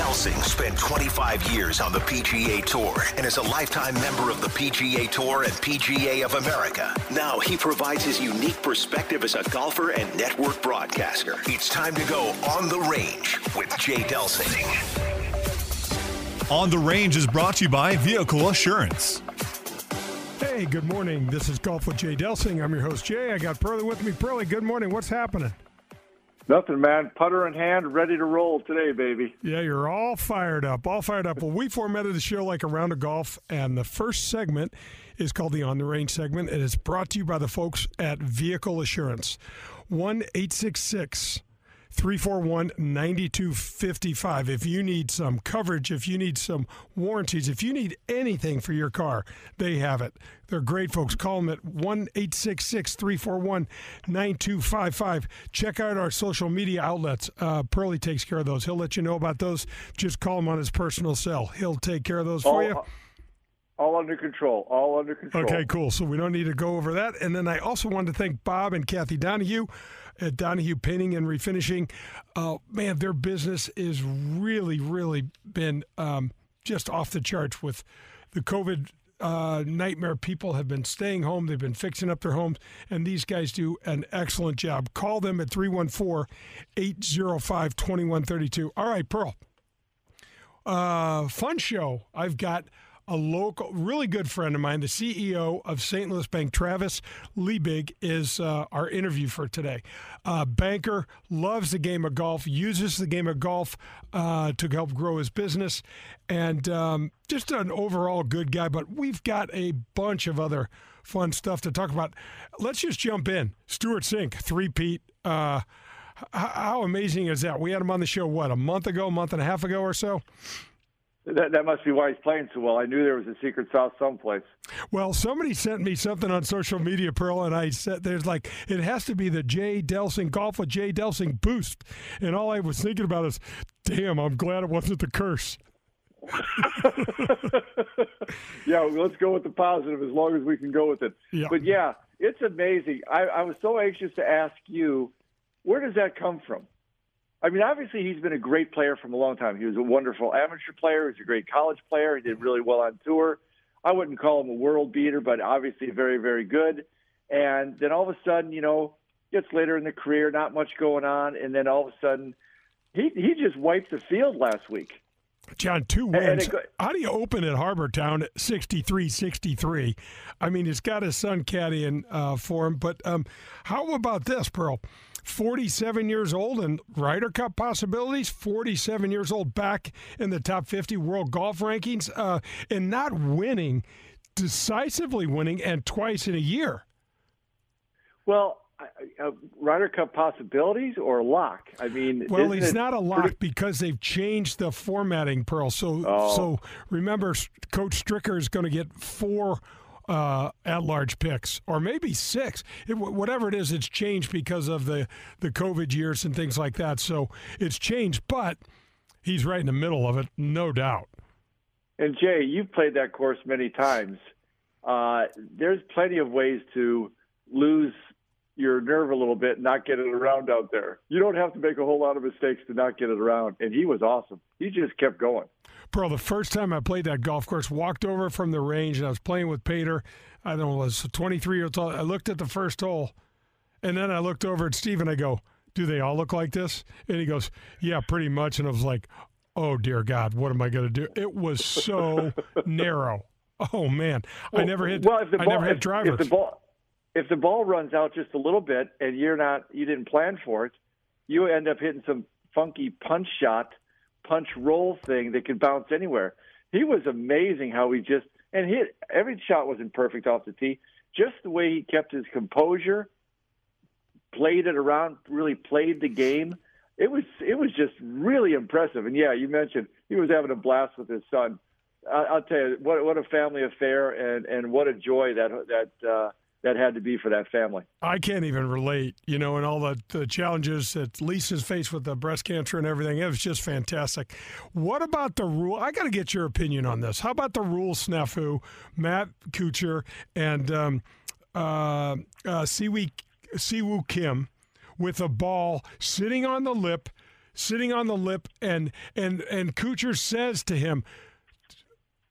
Delsing spent 25 years on the PGA Tour and is a lifetime member of the PGA Tour and PGA of America. Now he provides his unique perspective as a golfer and network broadcaster. It's time to go on the range with Jay Delsing. On the Range is brought to you by Vehicle Assurance. Hey, good morning. This is Golf with Jay Delsing. I'm your host, Jay. I got Pearly with me. Pearly, good morning. What's happening? Nothing, man. Putter in hand, ready to roll today, baby. Yeah, you're all fired up, all fired up. Well, we formatted the show like a round of golf, and the first segment is called the On the Range segment. And It is brought to you by the folks at Vehicle Assurance. 1 866 341 9255. If you need some coverage, if you need some warranties, if you need anything for your car, they have it. They're great folks. Call them at 1 866 341 9255. Check out our social media outlets. Uh, Pearly takes care of those. He'll let you know about those. Just call him on his personal cell. He'll take care of those for all, you. All under control. All under control. Okay, cool. So we don't need to go over that. And then I also wanted to thank Bob and Kathy Donahue at Donahue Painting and Refinishing. Uh, man, their business is really, really been um, just off the charts with the COVID uh, nightmare. People have been staying home, they've been fixing up their homes, and these guys do an excellent job. Call them at 314 805 2132. All right, Pearl. Uh, fun show. I've got a local, really good friend of mine, the CEO of St. Louis Bank, Travis Liebig, is uh, our interview for today. Uh, banker, loves the game of golf, uses the game of golf uh, to help grow his business, and um, just an overall good guy. But we've got a bunch of other fun stuff to talk about. Let's just jump in. Stewart Cink, three-peat. Uh, how amazing is that? We had him on the show, what, a month ago, month and a half ago or so? That, that must be why he's playing so well. I knew there was a secret sauce someplace. Well, somebody sent me something on social media, Pearl, and I said there's like it has to be the Jay Delsing Golf with Jay Delsing boost, and all I was thinking about is, damn, I'm glad it wasn't the curse. yeah, let's go with the positive as long as we can go with it. Yeah. But yeah, it's amazing. I, I was so anxious to ask you, where does that come from? I mean, obviously, he's been a great player from a long time. He was a wonderful amateur player. He was a great college player. He did really well on tour. I wouldn't call him a world beater, but obviously very, very good. And then all of a sudden, you know, gets later in the career, not much going on, and then all of a sudden, he he just wiped the field last week. John, two wins. How do you open at Harbour Town at 63-63? I mean, he's got his son caddying uh, for him, but um, how about this, Pearl? 47 years old and Ryder Cup possibilities, 47 years old back in the top 50 world golf rankings, uh, and not winning, decisively winning, and twice in a year. Well, uh, Ryder Cup possibilities or lock? I mean, well, he's not a lock pretty... because they've changed the formatting, Pearl. So, oh. so remember, Coach Stricker is going to get four uh, at-large picks, or maybe six. It, whatever it is, it's changed because of the the COVID years and things like that. So it's changed, but he's right in the middle of it, no doubt. And Jay, you've played that course many times. Uh, there's plenty of ways to lose your nerve a little bit and not get it around out there. You don't have to make a whole lot of mistakes to not get it around. And he was awesome. He just kept going. Bro, the first time I played that golf course, walked over from the range and I was playing with Pater. I don't know, was 23 years old. I looked at the first hole and then I looked over at Steve and I go, Do they all look like this? And he goes, Yeah, pretty much. And I was like, Oh, dear God, what am I going to do? It was so narrow. Oh, man. Well, I never hit, well, if the ball, I never hit drivers. If the ball, if the ball runs out just a little bit and you're not you didn't plan for it, you end up hitting some funky punch shot, punch roll thing that could bounce anywhere. He was amazing how he just and hit every shot wasn't perfect off the tee. Just the way he kept his composure, played it around, really played the game. It was it was just really impressive. And yeah, you mentioned he was having a blast with his son. I, I'll tell you what what a family affair and and what a joy that that uh, that had to be for that family. I can't even relate, you know, and all the, the challenges that Lisa's faced with the breast cancer and everything. It was just fantastic. What about the rule? I got to get your opinion on this. How about the rule snafu, Matt Kuchar and um, uh, uh, Siwoo Kim with a ball sitting on the lip, sitting on the lip, and and and Kuchar says to him,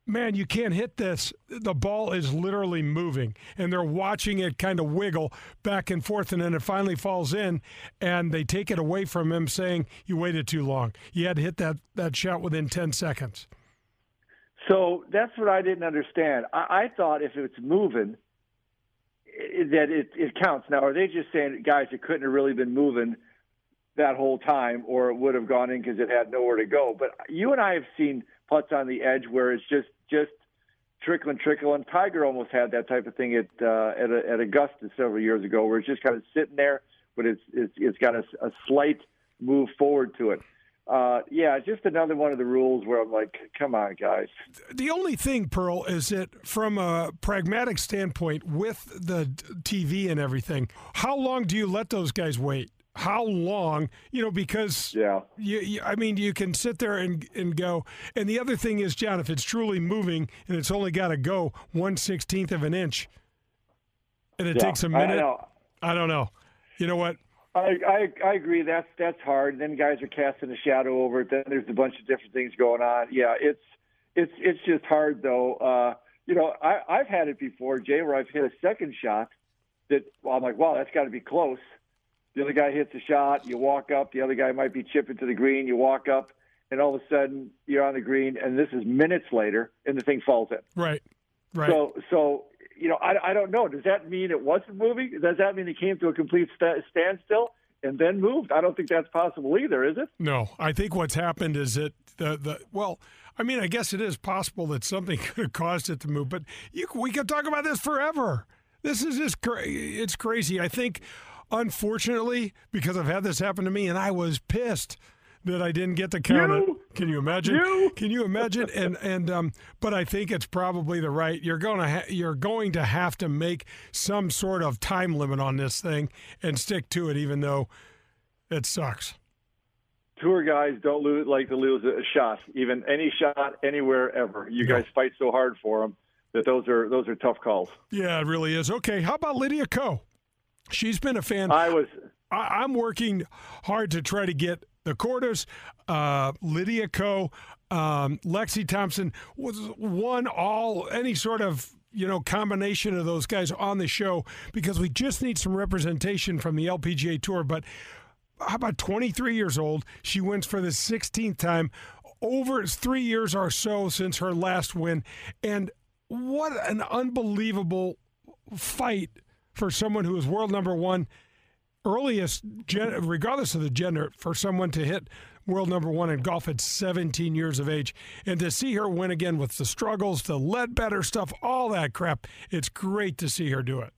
man, you can't hit this. The ball is literally moving, and they're watching it kind of wiggle back and forth, and then it finally falls in, and they take it away from him, saying, "You waited too long. You had to hit that that shot within ten seconds." So that's what I didn't understand. I, I thought if it's moving, that it, it counts. Now, are they just saying, guys, it couldn't have really been moving that whole time, or it would have gone in because it had nowhere to go? But you and I have seen putts on the edge where it's just just trickling, trickling. Tiger almost had that type of thing at uh, at, at Augusta several years ago, where it's just kind of sitting there, but it's it's, it's got a, a slight move forward to it. Uh, yeah, just another one of the rules where I'm like, come on, guys. The only thing, Pearl, is that from a pragmatic standpoint, with the TV and everything, how long do you let those guys wait? How long, you know, because yeah, you, you, I mean, you can sit there and and go. And the other thing is, John, if it's truly moving and it's only got to go one sixteenth of an inch, and it yeah, takes a minute, I, I, don't know. You know what? I, I I agree. That's that's hard. Then guys are casting a shadow over it. Then there's a bunch of different things going on. Yeah, it's it's it's just hard though. Uh, you know, I I've had it before, Jay, where I've hit a second shot that well, I'm like, wow, that's got to be close the other guy hits a shot, you walk up, the other guy might be chipping to the green, you walk up, and all of a sudden you're on the green, and this is minutes later, and the thing falls in. Right, right. So, so you know, I, I don't know. Does that mean it wasn't moving? Does that mean it came to a complete st- standstill and then moved? I don't think that's possible either, is it? No, I think what's happened is that the the well. I mean, I guess it is possible that something could have caused it to move, but you, we could talk about this forever. This is just cra- it's crazy. I think Unfortunately, because I've had this happen to me, and I was pissed that I didn't get to count you? it. Can you imagine? You? Can you imagine? And and um, but I think it's probably the right. You're gonna ha- you're going to have to make some sort of time limit on this thing and stick to it, even though it sucks. Tour guys don't lose like to lose a shot, even any shot anywhere ever. You guys fight so hard for them that those are those are tough calls. Yeah, it really is. Okay, how about Lydia Ko? She's been a fan. I was. I, am working hard to try to get the Kordas, uh, Lydia Ko, um, Lexi Thompson was one all any sort of you know combination of those guys on the show because we just need some representation from the LPGA Tour. But how about 23 years old? She wins for the 16th time. Over three years or so since her last win, and what an unbelievable fight for someone who is world number one, earliest, regardless of the gender, for someone to hit world number one in golf at 17 years of age. And to see her win again with the struggles, the Leadbetter stuff, all that crap, it's great to see her do it.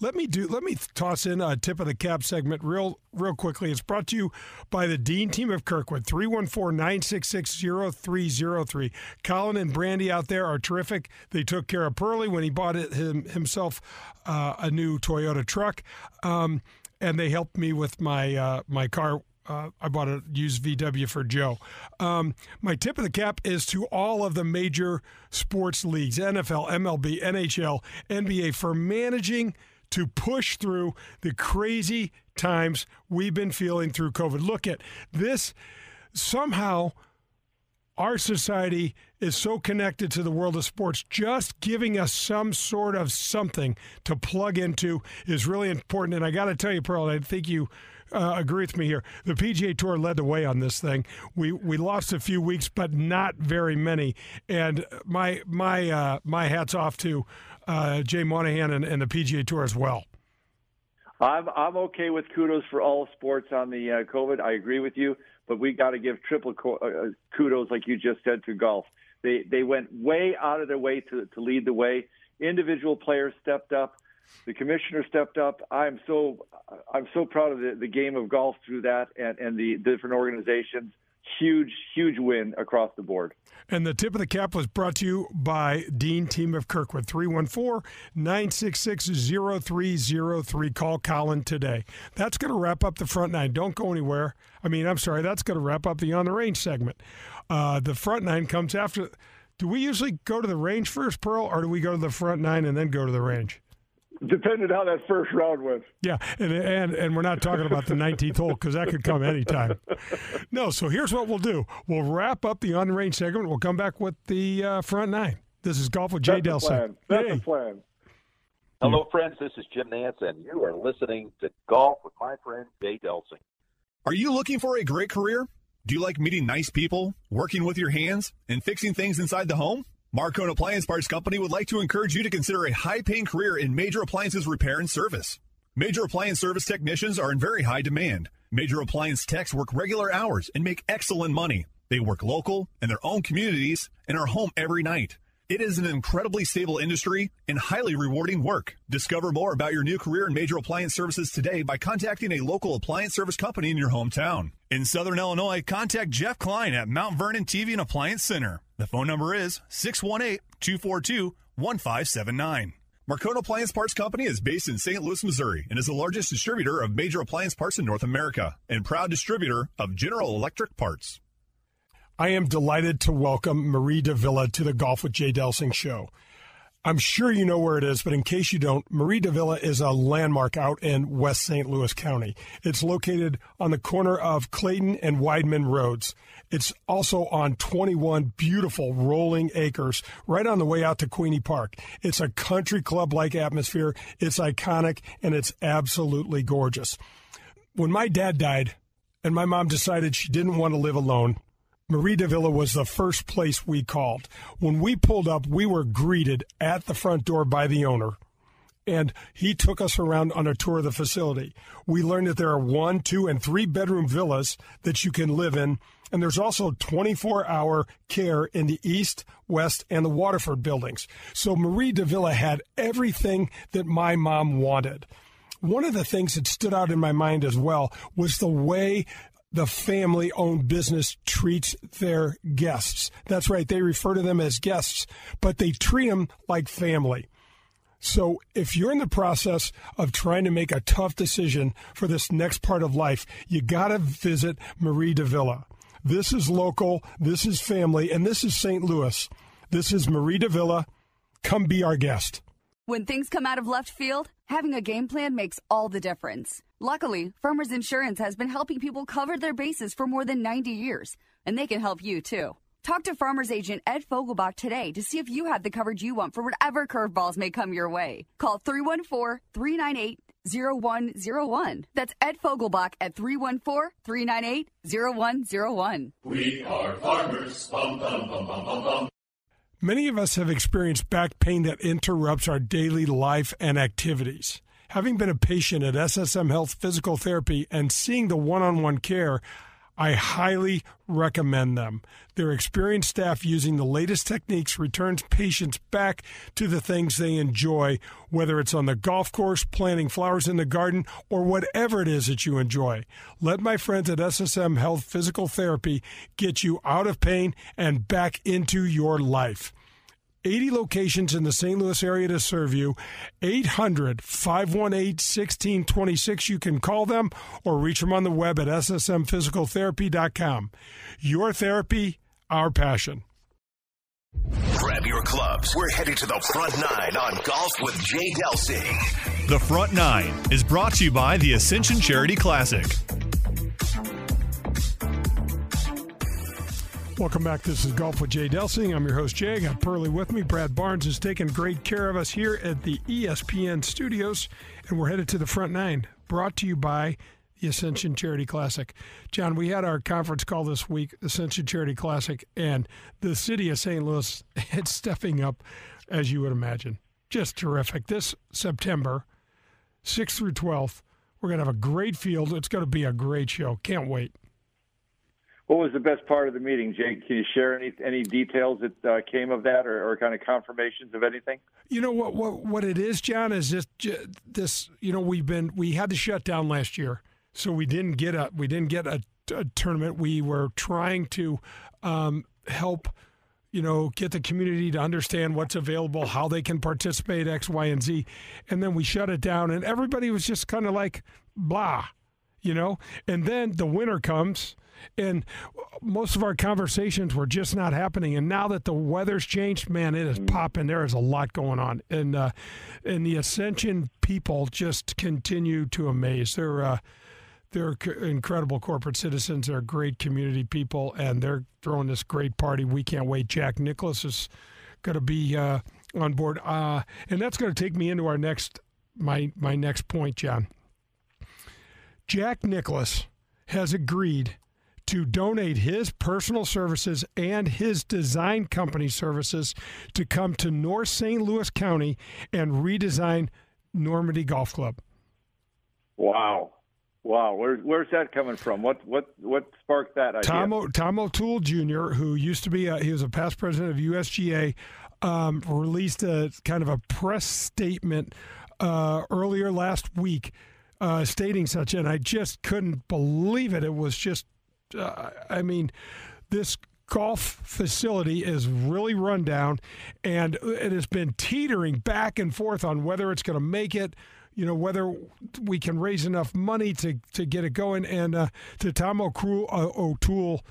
Let me do. Let me toss in a tip of the cap segment real, real quickly. It's brought to you by the Dean team of Kirkwood. 314-966-0303. Colin and Brandy out there are terrific. They took care of Pearly when he bought it him, himself uh, a new Toyota truck, um, and they helped me with my uh, my car uh, I bought a used VW for Joe. Um, my tip of the cap is to all of the major sports leagues NFL, MLB, NHL, NBA for managing to push through the crazy times we've been feeling through COVID. Look at this. Somehow, our society is so connected to the world of sports. Just giving us some sort of something to plug into is really important. And I got to tell you, Pearl, I think you uh, agree with me here. The PGA Tour led the way on this thing. We we lost a few weeks, but not very many. And my my uh, my hats off to uh, Jay Monahan and, and, the PGA Tour as well. I'm I'm okay with kudos for all sports on the uh, COVID. I agree with you, but we got to give triple co- uh, kudos, like you just said, to golf. They they went way out of their way to to lead the way. Individual players stepped up. The commissioner stepped up. I'm so I'm so proud of the, the game of golf through that and, and the different organizations huge, huge win across the board. And the tip of the cap was brought to you by Dean Team of Kirkwood. 314 966 0303. Call Colin today. That's going to wrap up the front nine. Don't go anywhere. I mean, I'm sorry, that's going to wrap up the on the range segment. Uh, the front nine comes after. Do we usually go to the range first, Pearl, or do we go to the front nine and then go to the range? Depended how that first round went. Yeah, and and and we're not talking about the 19th hole because that could come anytime. No, so here's what we'll do: we'll wrap up the on range segment. We'll come back with the uh, front nine. This is golf with Jay That's the Delsing. plan. That's Hey. the plan. Hello, friends. This is Jim Nantz, and you are listening to Golf with my friend Jay Delsing. Are you looking for a great career? Do you like meeting nice people, working with your hands, and fixing things inside the home? Marcone Appliance Parts Company would like to encourage you to consider a high paying career in major appliances repair and service. Major appliance service technicians are in very high demand. Major appliance techs work regular hours and make excellent money. They work local in their own communities and are home every night. It is an incredibly stable industry and highly rewarding work. Discover more about your new career in major appliance services today by contacting a local appliance service company in your hometown. In Southern Illinois, contact Jeff Klein at Mount Vernon TV and Appliance Center. The phone number is 618 242 1579. Marcone Appliance Parts Company is based in St. Louis, Missouri, and is the largest distributor of major appliance parts in North America and proud distributor of General Electric parts. I am delighted to welcome Mari de Villa to the Golf with Jay Delsing show. I'm sure you know where it is, but in case you don't, Mari de Villa is a landmark out in West St. Louis County. It's located on the corner of Clayton and Weidman Roads. It's also on 21 beautiful rolling acres right on the way out to Queeny Park. It's a country club like atmosphere. It's iconic and it's absolutely gorgeous. When my dad died and my mom decided she didn't want to live alone, Mari de Villa was the first place we called. When we pulled up, we were greeted at the front door by the owner. And he took us around on a tour of the facility. We learned that there are one, two, and three bedroom villas that you can live in. And there's also 24 hour care in the East, West, and the Waterford buildings. So Marie Davila had everything that my mom wanted. One of the things that stood out in my mind as well was the way the family owned business treats their guests. That's right, they refer to them as guests, but they treat them like family. So if you're in the process of trying to make a tough decision for this next part of life, you got to visit Mari de Villa. This is local, this is family, and this is St. Louis. This is Mari de Villa. Come be our guest. When things come out of left field, having a game plan makes all the difference. Luckily, Farmers Insurance has been helping people cover their bases for more than 90 years, and they can help you too. Talk to Farmers Agent Ed Fogelbach today to see if you have the coverage you want for whatever curveballs may come your way. Call 314 398 0101. That's Ed Fogelbach at 314 398 0101. Many of us have experienced back pain that interrupts our daily life and activities. Having been a patient at SSM Health Physical Therapy and seeing the one on one care, I highly recommend them. Their experienced staff using the latest techniques returns patients back to the things they enjoy, whether it's on the golf course, planting flowers in the garden, or whatever it is that you enjoy. Let my friends at SSM Health Physical Therapy get you out of pain and back into your life. 80 locations in the St. Louis area to serve you. 800 518 1626. You can call them or reach them on the web at ssmphysicaltherapy.com. Your therapy, our passion. Grab your clubs. We're headed to the front nine on Golf with Jay Delsing. The Front Nine is brought to you by the Ascension Charity Classic. Welcome back. This is Golf with Jay Delsing. I'm your host, Jay. I got Pearlie with me. Brad Barnes is taking great care of us here at the ESPN studios, and we're headed to the front nine, brought to you by the Ascension Charity Classic. John, we had our conference call this week, Ascension Charity Classic, and the city of St. Louis, it's stepping up, as you would imagine. Just terrific. This September, 6th through 12th, we're going to have a great field. It's going to be a great show. Can't wait. What was the best part of the meeting, Jake? Can you share any any details that uh, came of that, or, or kind of confirmations of anything? You know what what what it is, John, is just this. You know, we've been we had the shutdown last year, so we didn't get a we didn't get a, a tournament. We were trying to um, help. You know, get the community to understand what's available, how they can participate, X, Y, and Z, and then we shut it down, and everybody was just kind of like blah, you know. And then the winter comes, And most of our conversations were just not happening. And now that the weather's changed, man, it is Mm. popping. There is a lot going on, and uh, and the Ascension people just continue to amaze. They're uh, they're incredible corporate citizens. They're great community people, and they're throwing this great party. We can't wait. Jack Nicklaus is going to be uh, on board, uh, and that's going to take me into our next my my next point, John. Jack Nicklaus has agreed to donate his personal services and his design company services to come to North St. Louis County and redesign Normandy Golf Club. Wow, wow. Where, where's that coming from? What what what sparked that idea? Tom, o, Tom O'Toole Jr., who used to be a, he was a past president of USGA, um, released a kind of a press statement uh, earlier last week uh, stating such, and I just couldn't believe it. It was just, uh, I mean, this golf facility is really run down, and it has been teetering back and forth on whether it's going to make it. You know whether we can raise enough money to, to get it going, and uh, to Tom O'Cru- uh, O'Toole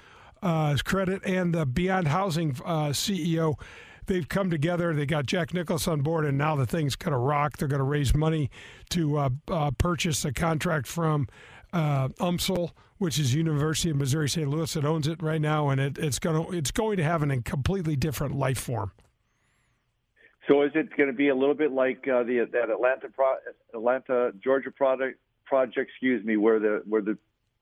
uh, credit and the Beyond Housing uh, CEO, they've come together. They got Jack Nicklaus on board, and now the thing's going to rock. They're going to raise money to uh, uh, purchase a contract from uh, UMSL, which is University of Missouri St. Louis that owns it right now, and it, it's going to it's going to have an, a completely different life form. So is it going to be a little bit like uh, the that Atlanta pro, Atlanta Georgia product project? Excuse me, where the where the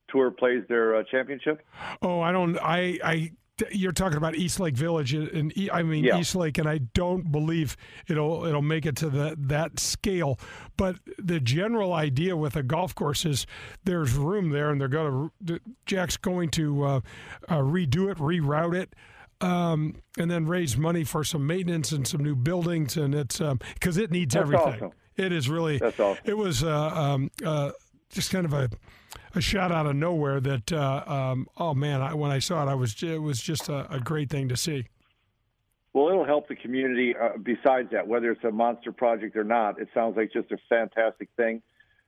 tour plays their uh, championship? Oh, I don't. I. I. You're talking about East Lake Village, and I mean Yeah. East Lake, and I don't believe it'll it'll make it to the, that scale. But the general idea with a golf course is there's room there, and they're going to Jack's going to uh, uh, redo it, reroute it. Um, and then raise money for some maintenance and some new buildings, and it's because it needs That's everything. awesome. It is really. That's awesome. It was uh, um, uh, just kind of a, a shot out of nowhere. That uh, um, oh man, I, when I saw it, I was it was just a, a great thing to see. Well, it'll help the community. Uh, besides that, whether it's a monster project or not, it sounds like just a fantastic thing.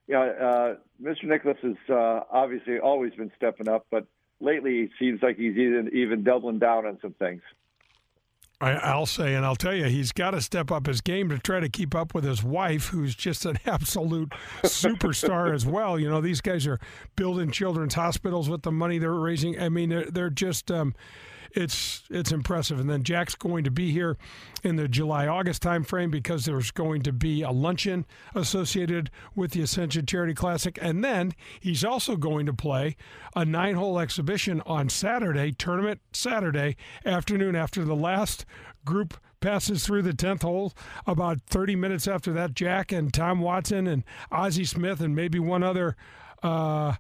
Know, uh, Mr. Nicklaus has uh, obviously always been stepping up, but lately it seems like he's even even doubling down on some things. I, I'll say, and I'll tell you, he's got to step up his game to try to keep up with his wife, who's just an absolute superstar as well. You know, these guys are building children's hospitals with the money they're raising. I mean, they're, they're just. Um, it's it's impressive. And then Jack's going to be here in the July August timeframe because there's going to be a luncheon associated with the Ascension Charity Classic, and then he's also going to play a nine hole exhibition on Saturday, tournament Saturday afternoon after the last group passes through the 10th hole. About 30 minutes after that, Jack and Tom Watson and Ozzie Smith and maybe one other. Uh,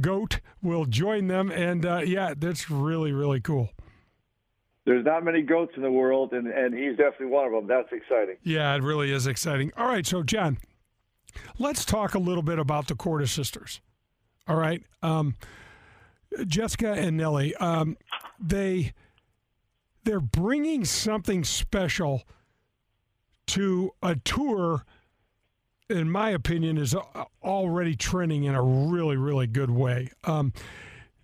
goat will join them. And uh, yeah that's really really cool. There's not many goats in the world, and, and he's definitely one of them. That's exciting. yeah it really is exciting. All right so john let's talk a little bit about the Korda sisters. All right? Um, jessica and nellie um, they they're bringing something special to a tour in my opinion, is already trending in a really, really good way. Um,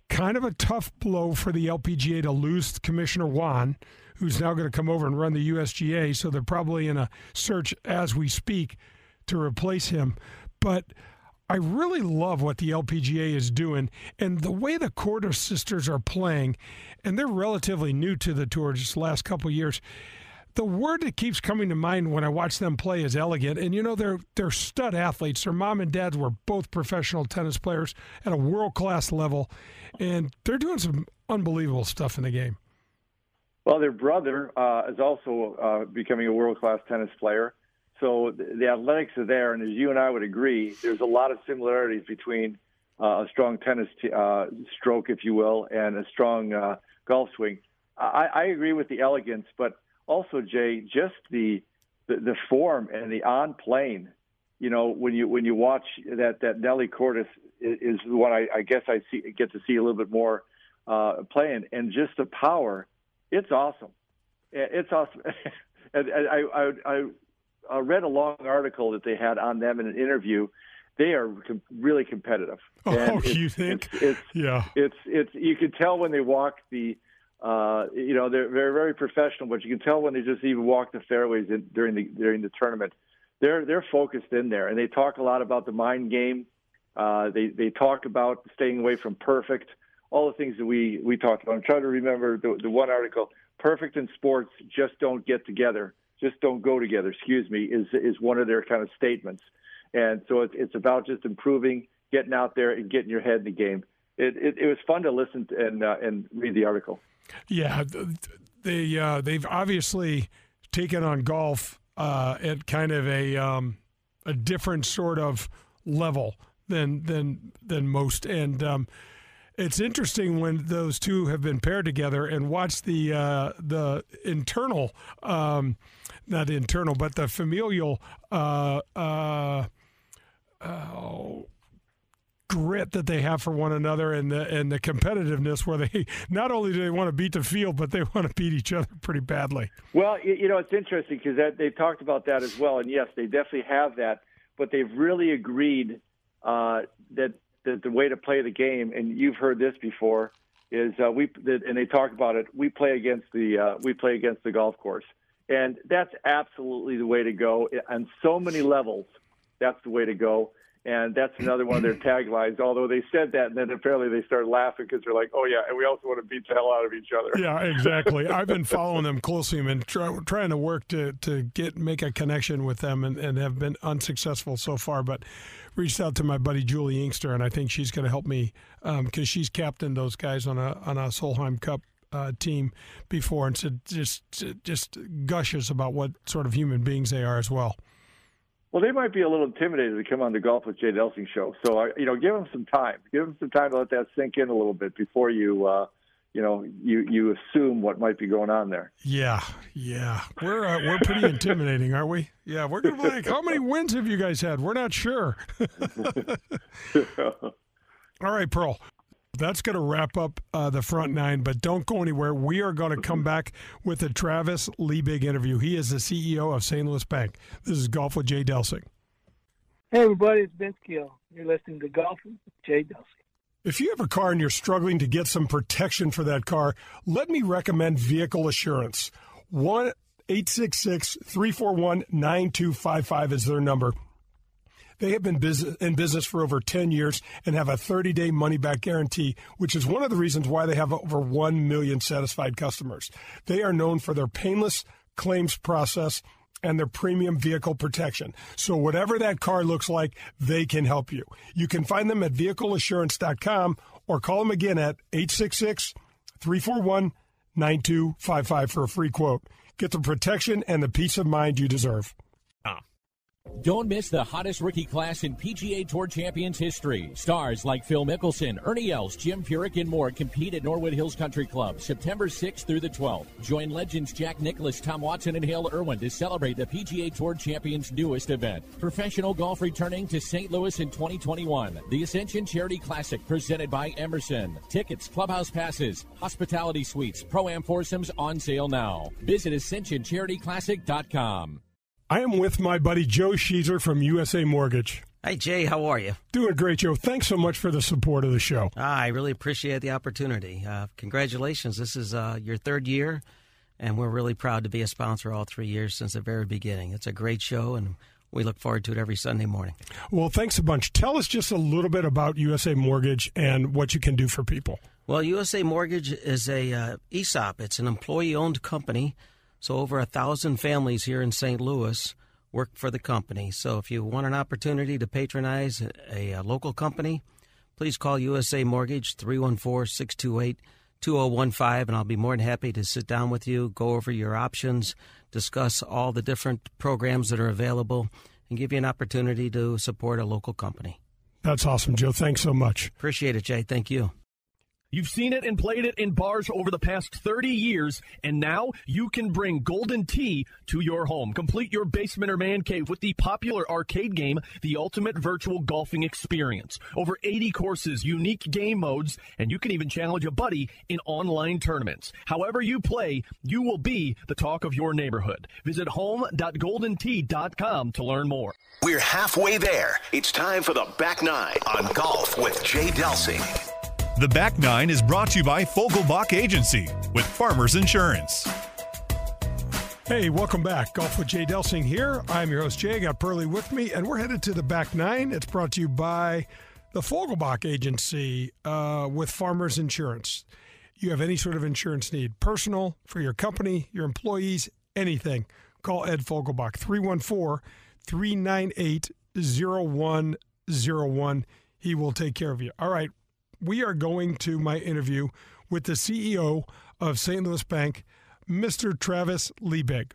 kind of a tough blow for the LPGA to lose Commissioner Whan, who's now going to come over and run the USGA. So they're probably in a search as we speak to replace him. But I really love what the LPGA is doing and the way the Korda sisters are playing, and they're relatively new to the tour just the last couple years. The word that keeps coming to mind when I watch them play is elegant. And you know, they're they're stud athletes. Their mom and dad were both professional tennis players at a world class level, and they're doing some unbelievable stuff in the game. Well, their brother uh, is also uh, becoming a world class tennis player. So the, athletics are there, and as you and I would agree, there's a lot of similarities between uh, a strong tennis t- uh, stroke, if you will, and a strong uh, golf swing. I, I agree with the elegance, but also Jay, just the, the the form and the on plane. You know, when you when you watch that that Nelly Korda is, is the one I, I guess I see get to see a little bit more uh, playing, and just the power. It's awesome. It's awesome. and, and I, I I I read a long article that they had on them in an interview, they are com- really competitive. Oh, And you think? It's, it's, Yeah. it's it's you can tell when they walk the uh you know they're they're very professional but you can tell when they just even walk the fairways in, during the during the tournament. They're they're focused in there and they talk a lot about the mind game. Uh they they talk about staying away from perfect all the things that we we talked about. I'm trying to remember the the one article perfect in sports just don't get together just don't go together excuse me is is one of their kind of statements. And so it's it's about just improving getting out there and getting your head in the game it, it, it was fun to listen to and uh, and read the article. Yeah, they uh, they've obviously taken on golf uh, at kind of a um, a different sort of level than than than most, and um, it's interesting when those two have been paired together and watch the uh, the internal, um, not internal, but the familial. Uh, uh, oh, grit that they have for one another and the and the competitiveness where they not only do they want to beat the field but they want to beat each other pretty badly. Well, you, know it's interesting because they talked about that as well, and yes, they definitely have that, but they've really agreed uh, that that the way to play the game, and you've heard this before, is uh, we and they talk about it. We play against the uh, we play against the golf course, and that's absolutely the way to go on so many levels. That's the way to go and that's another one of their taglines. Although they said that, and then apparently they started laughing because they're like, "Oh yeah, and we also want to beat the hell out of each other." Yeah, exactly. I've been following them closely and try, trying to work to to get make a connection with them, and, and have been unsuccessful so far. But reached out to my buddy Juli Inkster, and I think she's going to help me because um, she's captained those guys on a on a Solheim Cup. Uh, team before and said just just gushes about what sort of human beings they are as well. Well, they might be a little intimidated to come on the Golf with Jay Delsing show. So, uh, you know, give them some time. Give them some time to let that sink in a little bit before you, uh, you know, you you assume what might be going on there. Yeah, yeah, we're uh, we're pretty intimidating, aren't we? Yeah, we're gonna like, how many wins have you guys had? We're not sure. All right, Pearl. That's going to wrap up uh, the front nine, but don't go anywhere. We are going to come back with a Travis Liebig interview. He is the CEO of St. Louis Bank. This is Golf with Jay Delsing. Hey, everybody, it's Vince Gill. You're listening to Golf with Jay Delsing. If you have a car and you're struggling to get some protection for that car, let me recommend Vehicle Assurance. 1 866 341 9255 is their number. They have been in business for over 10 years and have a 30 day money back guarantee, which is one of the reasons why they have over 1 million satisfied customers. They are known for their painless claims process and their premium vehicle protection. So, whatever that car looks like, they can help you. You can find them at vehicleassurance.com or call them again at 866 341 9255 for a free quote. Get the protection and the peace of mind you deserve. Don't miss the hottest rookie class in PGA Tour Champions history. Stars like Phil Mickelson, Ernie Els, Jim Furyk, and more compete at Norwood Hills Country Club September 6th through the 12th. Join legends Jack Nicklaus, Tom Watson, and Hale Irwin to celebrate the PGA Tour Champions' newest event. Professional golf returning to St. Louis in 2021. The Ascension Charity Classic presented by Emerson. Tickets, clubhouse passes, hospitality suites, pro-am foursomes on sale now. Visit ascensioncharityclassic.com. I am with my buddy Joe Sheezer from USA Mortgage. Hi, Jay. How are you? Doing great, Joe. Thanks so much for the support of the show. Ah, I really appreciate the opportunity. Uh, congratulations. This is uh, your third year, and we're really proud to be a sponsor all three years since the very beginning. It's a great show, and we look forward to it every Sunday morning. Well, thanks a bunch. Tell us just a little bit about USA Mortgage and what you can do for people. Well, USA Mortgage is a uh, ESOP. It's an employee-owned company. So over a thousand families here in St. Louis work for the company. So if you want an opportunity to patronize a, a local company, please call USA Mortgage 314-628-2015 and I'll be more than happy to sit down with you, go over your options, discuss all the different programs that are available and give you an opportunity to support a local company. That's awesome, Joe. Thanks so much. Appreciate it, Jay. Thank you. You've seen it and played it in bars over the past 30 years, and now you can bring Golden Tee to your home. Complete your basement or man cave with the popular arcade game, The Ultimate Virtual Golfing Experience. Over 80 courses, unique game modes, and you can even challenge a buddy in online tournaments. However you play, you will be the talk of your neighborhood. Visit home.goldentee.com to learn more. We're halfway there. It's time for the back nine on golf with Jay Delsing. The Back Nine is brought to you by Fogelbach Agency with Farmers Insurance. Hey, welcome back. Golf with Jay Delsing here. I'm your host, Jay. I got Pearly with me, and we're headed to the back nine. It's brought to you by the Fogelbach Agency uh, with Farmers Insurance. You have any sort of insurance need, personal, for your company, your employees, anything, call Ed Fogelbach, 314 398 0101. He will take care of you. All right, we are going to my interview with the CEO of St. Louis Bank, Mr. Travis Liebig.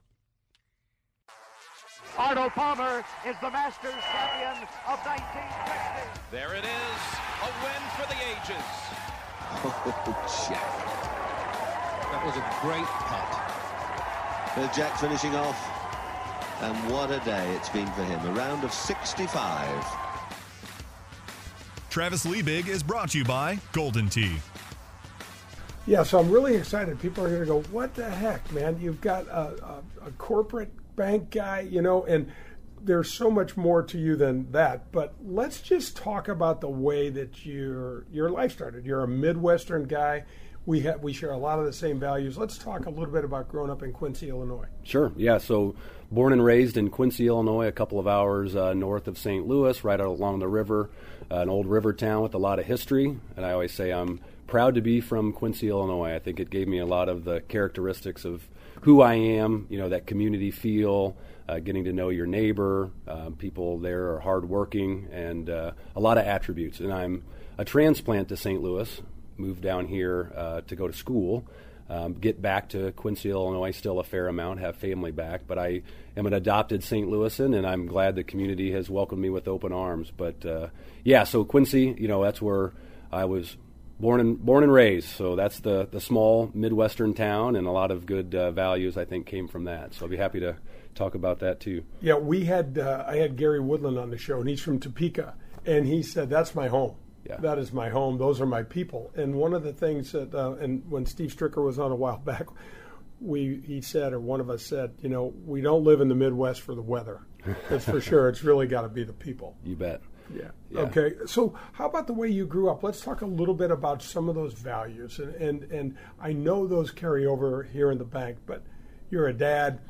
Arnold Palmer is the Masters champion of 1960. There it is, a win for the ages. Oh, Jack. That was a great putt. Bill Jack finishing off. And what a day it's been for him. A round of 65. Travis Liebig is brought to you by Golden Tee. Yeah, so I'm really excited. People are going to go, what the heck, man? You've got a, a, a, corporate bank guy, you know, and there's so much more to you than that. But let's just talk about the way that your your life started. You're a Midwestern guy. We have we share a lot of the same values. Let's talk a little bit about growing up in Quincy, Illinois. Sure. Yeah. So born and raised in Quincy, Illinois, a couple of hours uh, north of St. Louis, right out along the river an old river town with a lot of history. And I always say I'm proud to be from Quincy, Illinois. I think it gave me a lot of the characteristics of who I am, you know, that community feel, uh, getting to know your neighbor. Uh, people there are hardworking and uh, a lot of attributes. And I'm a transplant to St. Louis, moved down here uh, to go to school um, get back to Quincy, Illinois, still a fair amount, have family back. But I am an adopted St. Louisan, and I'm glad the community has welcomed me with open arms. But uh, yeah, so Quincy, you know, that's where I was born and born and raised. So that's the the small midwestern town, and a lot of good uh, values I think came from that. So I'll be happy to talk about that too. Yeah, we had uh, I had Gary Woodland on the show, and he's from Topeka, and he said that's my home. Yeah. That is my home. Those are my people. And one of the things that, uh, and when Steve Stricker was on a while back, we he said, or one of us said, you know, we don't live in the Midwest for the weather. That's for sure. It's really got to be the people. You bet. Yeah. yeah. Okay. So, how about the way you grew up? Let's talk a little bit about some of those values, and and and I know those carry over here in the bank, but you're a dad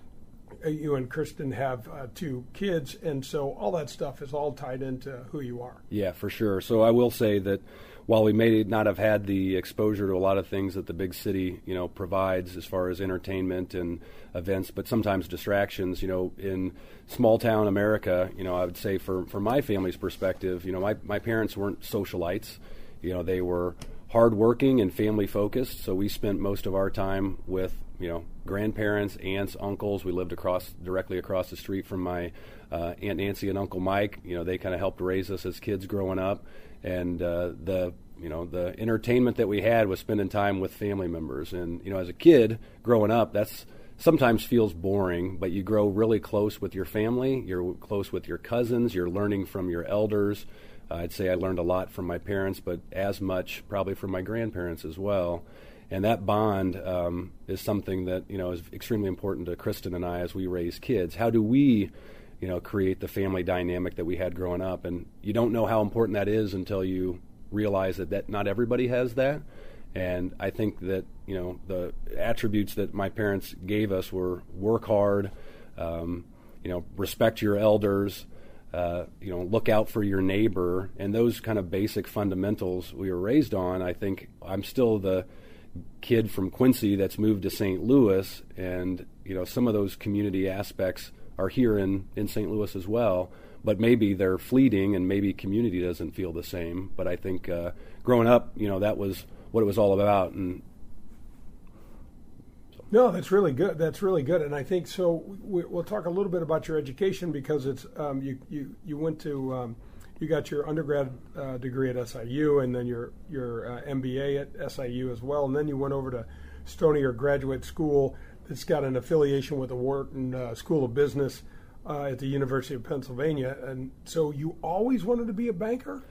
you and Kristen have uh, two kids, and so all that stuff is all tied into who you are. Yeah, for sure. So I will say that while we may not have had the exposure to a lot of things that the big city, you know, provides as far as entertainment and events, but sometimes distractions, you know, in small town America, you know, I would say for from my family's perspective, you know, my my parents weren't socialites. You know, they were hardworking and family focused. So we spent most of our time with you know grandparents, aunts, uncles. We lived across directly across the street from my uh, aunt Nancy and Uncle Mike. You know, they kind of helped raise us as kids growing up, and uh, the you know the entertainment that we had was spending time with family members. And you know, as a kid growing up, that's sometimes feels boring, but you grow really close with your family. You're close with your cousins. You're learning from your elders. I'd say I learned a lot from my parents, but as much probably from my grandparents as well and that bond um, is something that you know is extremely important to Kristen and I as we raise kids. How do we, you know, create the family dynamic that we had growing up? And you don't know how important that is until you realize that, that not everybody has that. And I think that you know the attributes that my parents gave us were work hard, um, you know, respect your elders. Uh, you know, look out for your neighbor, and those kind of basic fundamentals we were raised on. I think I'm still the kid from Quincy that's moved to St. Louis, and you know some of those community aspects are here in in St. Louis as well. But maybe they're fleeting, and maybe community doesn't feel the same. But I think uh, growing up, you know, that was what it was all about, and no, that's really good. That's really good, and I think so. We, will talk a little bit about your education because it's um, you you you went to um, you got your undergrad uh, degree at SIU, and then your your uh, MBA at SIU as well, and then you went over to Stonier Graduate School. That's got an affiliation with the Wharton uh, School of Business uh, at the University of Pennsylvania, and so you always wanted to be a banker.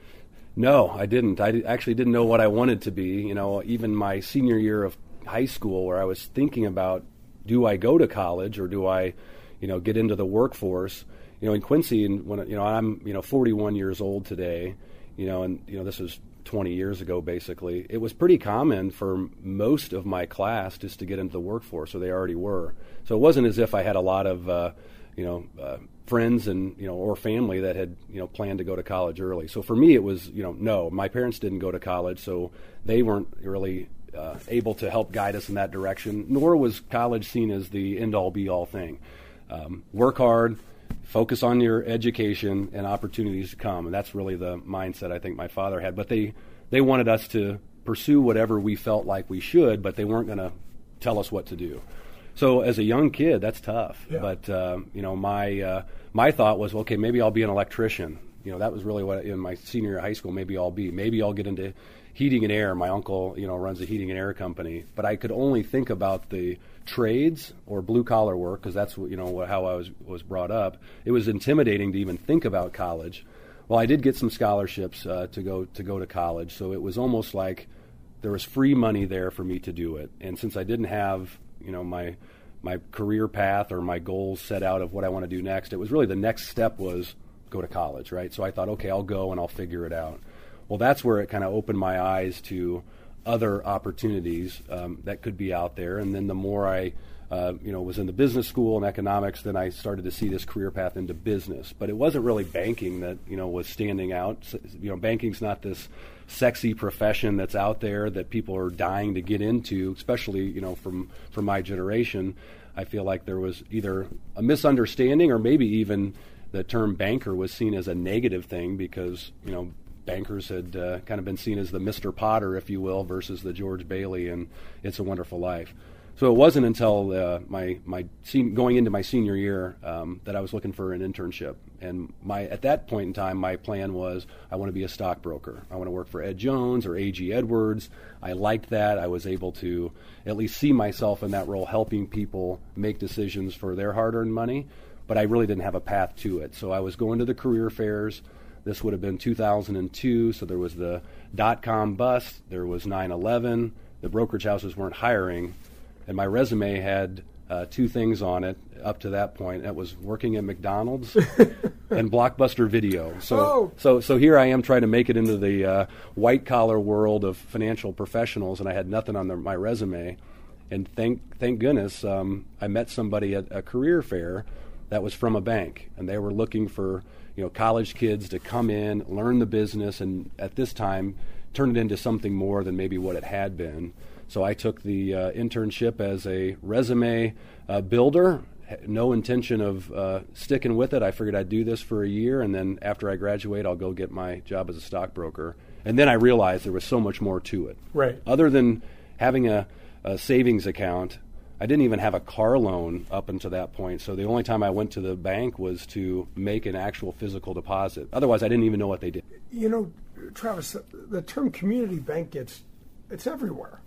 No, I didn't. I actually didn't know what I wanted to be. You know, even my senior year of high school, where I was thinking about, do I go to college or do I, you know, get into the workforce? You know, in Quincy, and when you know, I'm you know 41 years old today. You know, and you know, this was 20 years ago, basically. It was pretty common for most of my class just to get into the workforce, or they already were. So it wasn't as if I had a lot of, uh, you know. Uh, friends and you know or family that had you know planned to go to college early. So for me, it was you know no, my parents didn't go to college, so they weren't really uh, able to help guide us in that direction. Nor was college seen as the end all be all thing. Um, work hard, focus on your education, and opportunities to come, and that's really the mindset I think my father had. But they they wanted us to pursue whatever we felt like we should, but they weren't going to tell us what to do. So as a young kid, that's tough. Yeah. But uh, you know, my uh, my thought was, okay, maybe I'll be an electrician. You know, that was really what in my senior year of high school. Maybe I'll be. Maybe I'll get into heating and air. My uncle, you know, runs a heating and air company. But I could only think about the trades or blue collar work because that's you know how I was was brought up. It was intimidating to even think about college. Well, I did get some scholarships uh, to go to go to college, so it was almost like there was free money there for me to do it. And since I didn't have you know my my career path or my goals set out of what I want to do next. It was really the next step was go to college, right? So I thought, okay, I'll go and I'll figure it out. Well, that's where it kind of opened my eyes to other opportunities um, that could be out there. And then the more I, uh, you know, was in the business school and economics, then I started to see this career path into business. But it wasn't really banking that you know was standing out. You know, banking's not this sexy profession that's out there that people are dying to get into, especially you know from from my generation. I feel like there was either a misunderstanding or maybe even the term banker was seen as a negative thing because you know bankers had uh, kind of been seen as the Mr. Potter, if you will, versus the George Bailey and It's a Wonderful Life. So it wasn't until uh, my my going into my senior year um, that I was looking for an internship. And my at that point in time, my plan was I want to be a stockbroker. I want to work for Ed Jones or A.G. Edwards. I liked that. I was able to at least see myself in that role, helping people make decisions for their hard-earned money. But I really didn't have a path to it. So I was going to the career fairs. This would have been 2002. So there was the dot com bust. There was 9/11. The brokerage houses weren't hiring and my resume had uh, two things on it up to that point. It was working at McDonald's and Blockbuster Video. So, oh. so, so here I am trying to make it into the uh, white collar world of financial professionals, and I had nothing on the, my resume. And thank, thank goodness, um, I met somebody at a career fair that was from a bank, and they were looking for you know college kids to come in, learn the business, and at this time turn it into something more than maybe what it had been. So I took the uh, internship as a resume uh, builder. No intention of uh, sticking with it. I figured I'd do this for a year, and then after I graduate, I'll go get my job as a stockbroker. And then I realized there was so much more to it. Right. Other than having a, a savings account, I didn't even have a car loan up until that point. So the only time I went to the bank was to make an actual physical deposit. Otherwise, I didn't even know what they did. You know, Travis, the term community bank gets it's everywhere.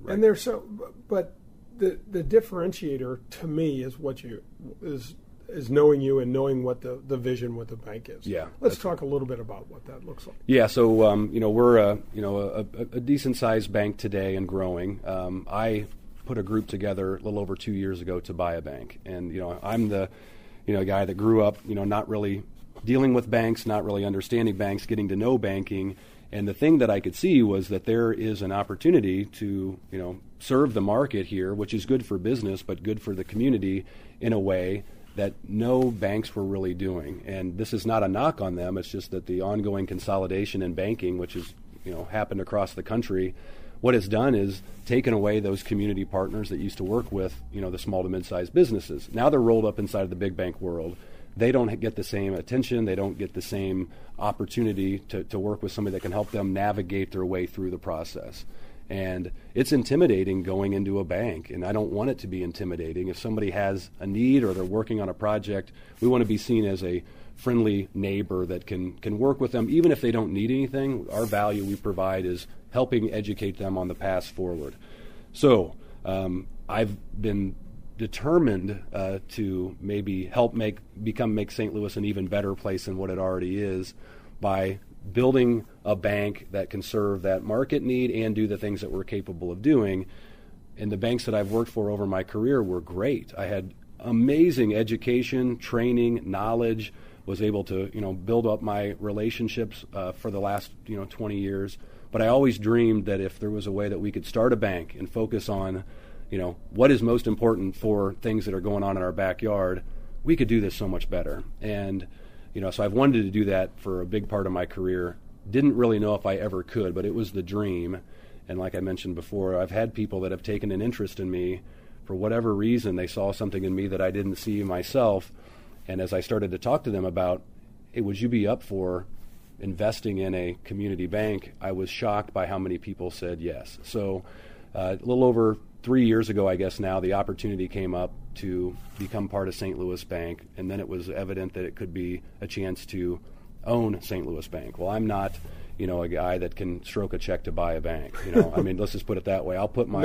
Right. And there's so, but the the differentiator to me is what you is is knowing you and knowing what the, the vision with the bank is. Yeah. Let's talk a little bit about what that looks like. Yeah. So um, you know we're a you know a, a decent sized bank today and growing. Um, I put a group together a little over two years ago to buy a bank, and you know I'm the you know guy that grew up you know not really dealing with banks, not really understanding banks, getting to know banking, and the thing that I could see was that there is an opportunity to, you know, serve the market here, which is good for business, but good for the community in a way that no banks were really doing. And this is not a knock on them. It's just that the ongoing consolidation in banking, which has, you know, happened across the country, what it's done is taken away those community partners that used to work with, you know, the small to mid-sized businesses. Now they're rolled up inside of the big bank world they don't get the same attention. They don't get the same opportunity to, to work with somebody that can help them navigate their way through the process. And it's intimidating going into a bank, and I don't want it to be intimidating. If somebody has a need or they're working on a project, we want to be seen as a friendly neighbor that can, can work with them, even if they don't need anything. Our value we provide is helping educate them on the path forward. So um, I've been determined uh, to maybe help make become make St. Louis an even better place than what it already is by building a bank that can serve that market need and do the things that we're capable of doing. And the banks that I've worked for over my career were great. I had amazing education, training, knowledge. Was able to you know build up my relationships uh, for the last you know 20 years. But I always dreamed that if there was a way that we could start a bank and focus on you know what is most important for things that are going on in our backyard, we could do this so much better. And you know, so I've wanted to do that for a big part of my career. Didn't really know if I ever could, but it was the dream. And like I mentioned before, I've had people that have taken an interest in me for whatever reason. They saw something in me that I didn't see myself. And as I started to talk to them about, hey, would you be up for investing in a community bank? I was shocked by how many people said yes. So uh, a little over three years ago, I guess now, the opportunity came up to become part of St. Louis Bank, and then it was evident that it could be a chance to own St. Louis Bank. Well, I'm not, you know, a guy that can stroke a check to buy a bank. You know, I mean, let's just put it that way. I'll put my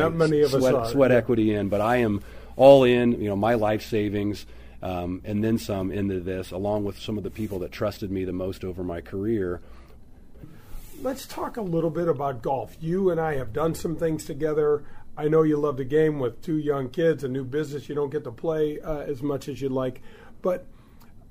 sweat, sweat equity in, but I am all in. You know, my life savings. Um, and then some into this, along with some of the people that trusted me the most over my career. Let's talk a little bit about golf. You and I have done some things together. I know you love the game with two young kids, a new business. You don't get to play uh, as much as you'd like, but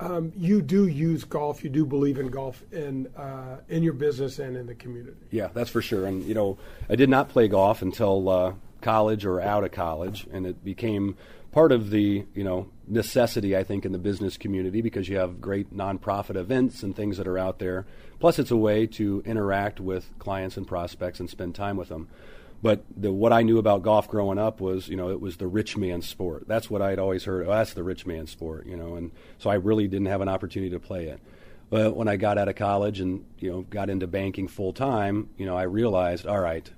um, you do use golf. You do believe in golf in uh, in your business and in the community. Yeah, that's for sure. And you know, I did not play golf until uh, college or out of college, and it became part of the you know necessity I think in the business community because you have great nonprofit events and things that are out there. Plus, it's a way to interact with clients and prospects and spend time with them. But the, what I knew about golf growing up was, you know, it was the rich man's sport. That's what I'd always heard. Oh, that's the rich man's sport, you know. And so I really didn't have an opportunity to play it. But when I got out of college and you know got into banking full time, you know, I realized, all right,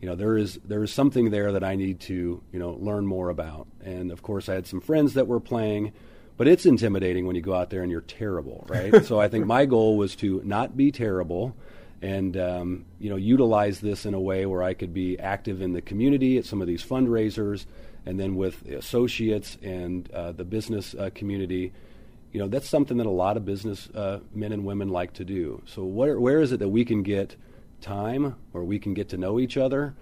you know, there is there is something there that I need to you know learn more about. And of course, I had some friends that were playing. But it's intimidating when you go out there and you're terrible, right? so I think my goal was to not be terrible, and um, you know utilize this in a way where I could be active in the community at some of these fundraisers, and then with associates and uh, the business uh, community. You know that's something that a lot of business uh, men and women like to do. So where where is it that we can get time where we can get to know each other?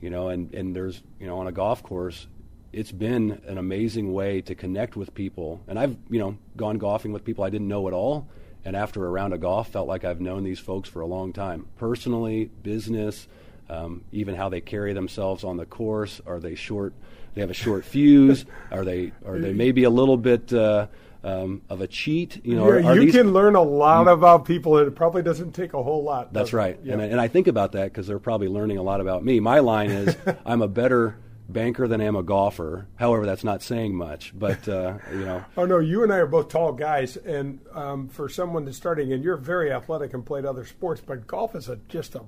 You know, and and there's you know on a golf course, it's been an amazing way to connect with people. And I've you know gone golfing with people I didn't know at all and after a round of golf, felt like I've known these folks for a long time, personally, business, um, even how they carry themselves on the course. Are they short? They have a short fuse. Are they? Are they maybe a little bit? Uh, um, of a cheat, you know, yeah, are, are you these, can learn a lot about people, and it probably doesn't take a whole lot. That's right, yeah. and, I, and I think about that because they're probably learning a lot about me. My line is, "I'm a better banker than I am a golfer. However, that's not saying much, but uh, you know. oh no, you and I are both tall guys, and um, for someone that's starting, and you're very athletic and played other sports, but golf is a, just a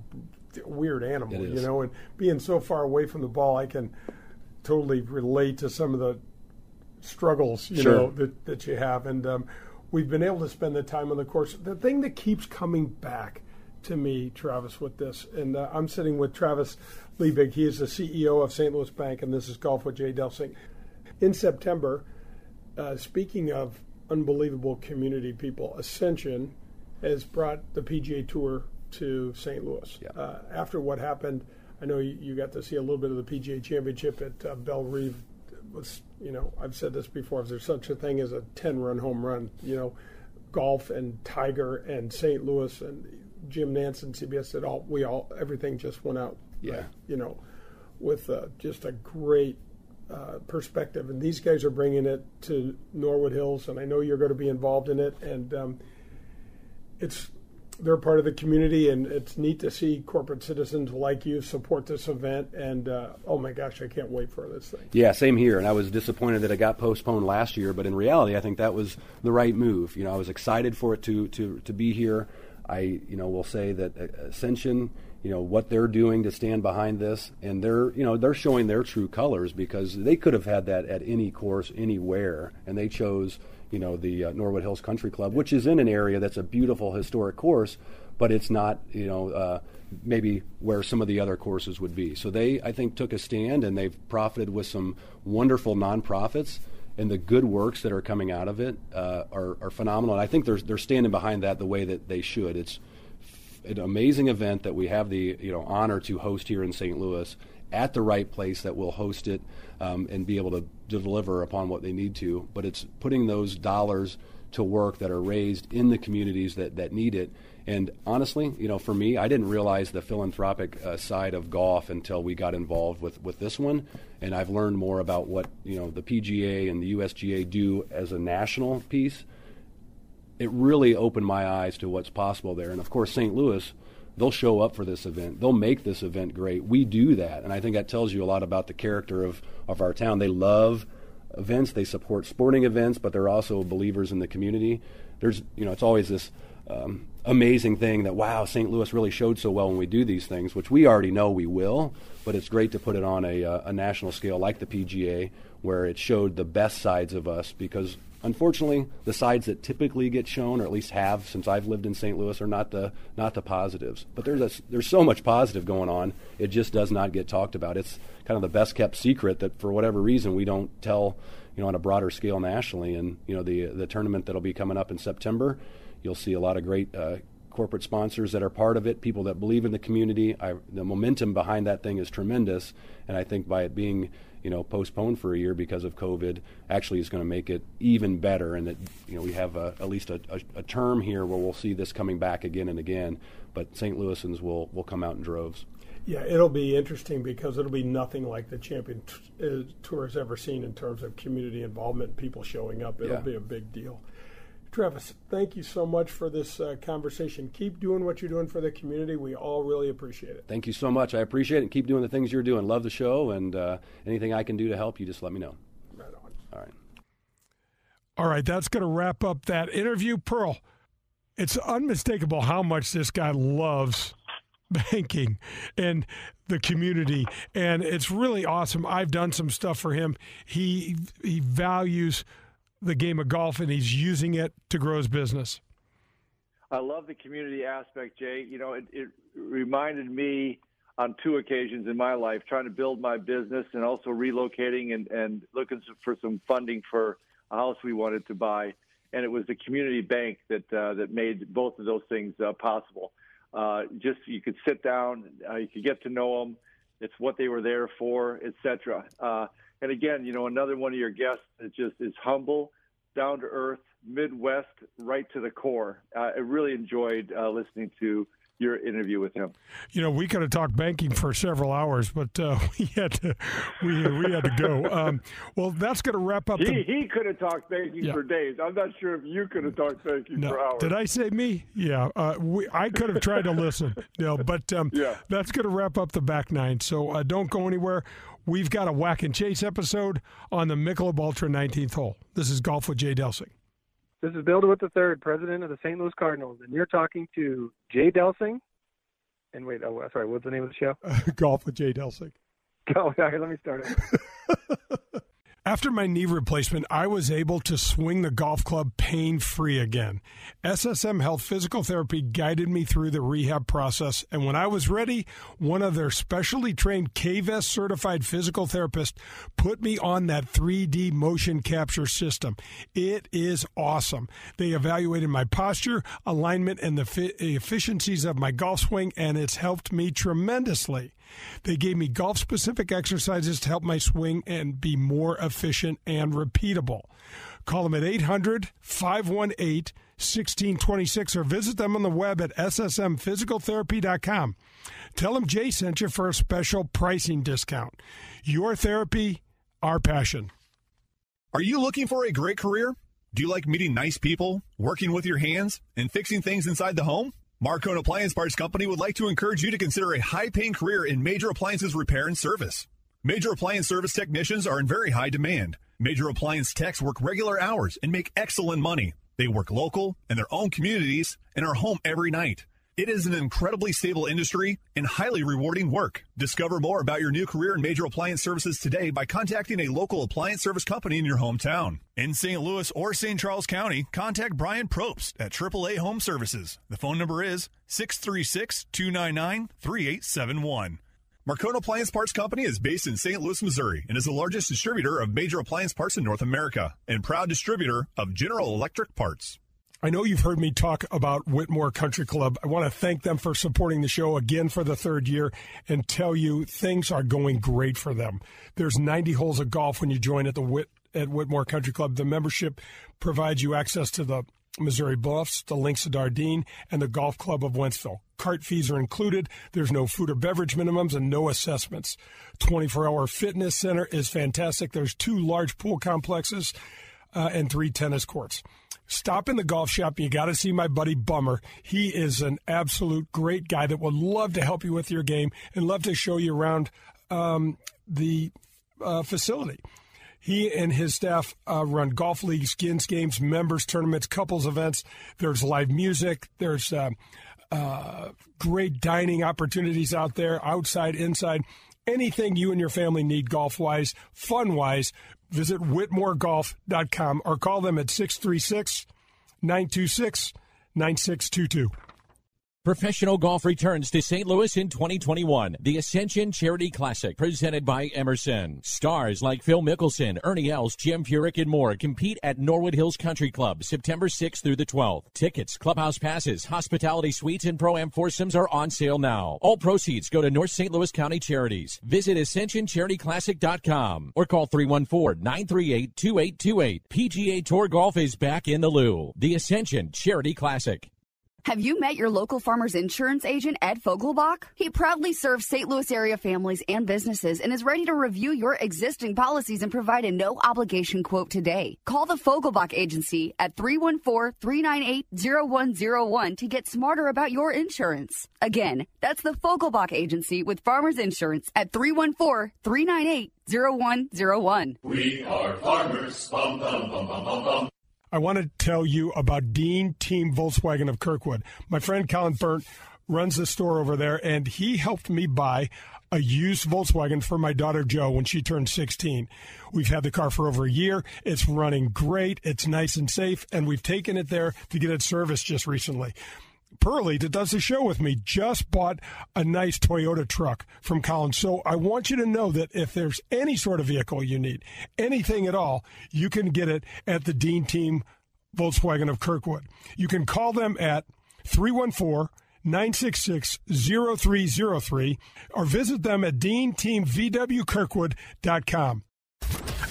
weird animal, you know. And being so far away from the ball, I can totally relate to some of the struggles, you sure. know, that that you have, and um, we've been able to spend the time on the course. The thing that keeps coming back to me, Travis, with this, and uh, I'm sitting with Travis Liebig. He is the CEO of St. Louis Bank, and this is Golf with Jay Delsing. In September, uh, speaking of unbelievable community people, Ascension has brought the PGA Tour to St. Louis. Yeah. Uh, after what happened, I know you, you, got to see a little bit of the PGA Championship at uh, Bellerive. Was you know I've said this before. If there's such a thing as a 10-run home run, you know, golf and Tiger and St. Louis and Jim Nantz and CBS said all we all everything just went out yeah. you know, with uh, just a great uh, perspective. And these guys are bringing it to Norwood Hills, and I know you're going to be involved in it. And um, it's they're part of the community, and it's neat to see corporate citizens like you support this event. And uh, oh my gosh, I can't wait for this thing. Yeah, same here. And I was disappointed that it got postponed last year, but in reality, I think that was the right move. You know, I was excited for it to to to be here. I, you know, will say that Ascension you know what they're doing to stand behind this, and they're you know they're showing their true colors because they could have had that at any course anywhere, and they chose you know the uh, Norwood Hills Country Club, which is in an area that's a beautiful historic course, but it's not you know uh, maybe where some of the other courses would be. So they I think took a stand and they've profited with some wonderful nonprofits. And the good works that are coming out of it uh, are, are phenomenal. And I think they're, they're standing behind that the way that they should. It's an amazing event that we have the you know honor to host here in St. Louis at the right place that will host it um, and be able to deliver upon what they need to. But it's putting those dollars to work that are raised in the communities that, that need it. And honestly, you know, for me, I didn't realize the philanthropic uh, side of golf until we got involved with, with this one. And I've learned more about what, you know, the PGA and the USGA do as a national piece it really opened my eyes to what's possible there. And of course, St. Louis, they'll show up for this event. They'll make this event great. We do that, and I think that tells you a lot about the character of of our town. They love events. They support sporting events, but they're also believers in the community. There's, you know, it's always this. Um, amazing thing that wow St. Louis really showed so well when we do these things which we already know we will but it's great to put it on a, uh, a national scale like the PGA where it showed the best sides of us because unfortunately, the sides that typically get shown, or at least have since I've lived in St. Louis, are not the not the positives. But there's a, there's so much positive going on. It just does not get talked about. It's kind of the best kept secret that for whatever reason we don't tell, you know, on a broader scale nationally. And you know, the the tournament that'll be coming up in September, you'll see a lot of great. Uh, corporate sponsors that are part of it, people that believe in the community. I, the momentum behind that thing is tremendous, and I think by it being you know, postponed for a year because of COVID, actually is going to make it even better. And that, you know, we have a, at least a, a, a, term here where we'll see this coming back again and again. But St. Louisans will, will come out in droves. Yeah, it'll be interesting because it'll be nothing like the Champion t- uh, Tour has ever seen in terms of community involvement, people showing up. It'll yeah. be a big deal. Travis, thank you so much for this uh, conversation. Keep doing what you're doing for the community. We all really appreciate it. Thank you so much. I appreciate it. Keep doing the things you're doing. Love the show, and uh, anything I can do to help you, just let me know. Right on. All right. All right, that's going to wrap up that interview. Pearl, it's unmistakable how much this guy loves banking and the community and it's really awesome i've done some stuff for him he he values the game of golf and he's using it to grow his business. I love the community aspect, Jay. You know, it, it reminded me on two occasions in my life trying to build my business and also relocating and, and looking for some funding for a house we wanted to buy. And it was the community bank that uh, that made both of those things uh, possible. Uh, just you could sit down, uh, you could get to know them. It's what they were there for, etc. And again, you know, another one of your guests that just is humble, down to earth, Midwest, right to the core. Uh, I really enjoyed uh, listening to your interview with him. You know, we could have talked banking for several hours, but uh, we had to we, we had to go. Um, well, that's going to wrap up. He, the... he could have talked banking yeah. for days. I'm not sure if you could have talked banking no. for hours. Did I say me? Yeah, uh, we, I could have tried to listen. No, but um, yeah. that's going to wrap up the back nine. So uh, don't go anywhere. We've got a whack and chase episode on the Michelob Ultra 19th hole. This is Golf with Jay Delsing. This is Bill DeWitt III, president of the St. Louis Cardinals, and you're talking to Jay Delsing. And wait, oh, sorry, what's the name of the show? Golf with Jay Delsing. Oh, yeah, let me start it. After my knee replacement, I was able to swing the golf club pain free again. SSM Health Physical Therapy guided me through the rehab process, and when I was ready, one of their specially trained K-VEST certified physical therapists put me on that 3D motion capture system. It is awesome. They evaluated my posture, alignment, and the efficiencies of my golf swing, and it's helped me tremendously. They gave me golf specific exercises to help my swing and be more efficient and repeatable. Call them at 800 518 1626 or visit them on the web at ssmphysicaltherapy.com. Tell them Jay sent you for a special pricing discount. Your therapy, our passion. Are you looking for a great career? Do you like meeting nice people, working with your hands, and fixing things inside the home? Marcone Appliance Parts Company would like to encourage you to consider a high paying career in major appliances repair and service. Major appliance service technicians are in very high demand. Major appliance techs work regular hours and make excellent money. They work local in their own communities and are home every night. It is an incredibly stable industry and highly rewarding work. Discover more about your new career in major appliance services today by contacting a local appliance service company in your hometown. In St. Louis or St. Charles County, contact Brian Probst at AAA Home Services. The phone number is 636 299 3871. Marcone Appliance Parts Company is based in St. Louis, Missouri, and is the largest distributor of major appliance parts in North America and proud distributor of General Electric parts. I know you've heard me talk about Whitmore Country Club. I want to thank them for supporting the show again for the third year and tell you things are going great for them. There's 90 holes of golf when you join at the Whit at Whitmore Country Club. The membership provides you access to the Missouri Bluffs, the Links of Dardenne, and the Golf Club of Wentzville. Cart fees are included. There's no food or beverage minimums and no assessments. 24 hour fitness center is fantastic. There's two large pool complexes uh, and three tennis courts. Stop in the golf shop. You got to see my buddy Bummer. He is an absolute great guy that would love to help you with your game and love to show you around um, the uh, facility. He and his staff uh, run golf leagues, skins games, members tournaments, couples events. There's live music. There's uh, uh, great dining opportunities out there, outside, inside. Anything you and your family need golf wise, fun wise, visit whitmoregolf.com or call them at 636 926 9622. Professional golf returns to St. Louis in 2021. The Ascension Charity Classic, presented by Emerson. Stars like Phil Mickelson, Ernie Els, Jim Furyk, and more compete at Norwood Hills Country Club September 6th through the 12th. Tickets, clubhouse passes, hospitality suites, and pro-am foursomes are on sale now. All proceeds go to North St. Louis County Charities. Visit ascensioncharityclassic.com or call 314-938-2828. PGA Tour Golf is back in the Lou. The Ascension Charity Classic. Have you met your local farmer's insurance agent, Ed Fogelbach? He proudly serves St. Louis area families and businesses and is ready to review your existing policies and provide a no obligation quote today. Call the Fogelbach Agency at 314 398 0101 to get smarter about your insurance. Again, that's the Fogelbach Agency with Farmers Insurance at 314 398 0101. We are farmers. Bum, bum, bum. I want to tell you about Dean Team Volkswagen of Kirkwood. My friend Colin Burnt runs the store over there, and he helped me buy a used Volkswagen for my daughter Joe when she turned 16. We've had the car for over a year. It's running great. It's nice and safe, and we've taken it there to get it serviced just recently. Pearlie, that does the show with me, just bought a nice Toyota truck from Collins. So I want you to know that if there's any sort of vehicle you need, anything at all, you can get it at the Dean Team Volkswagen of Kirkwood. You can call them at 314 966 0303 or visit them at deanteamvwkirkwood.com.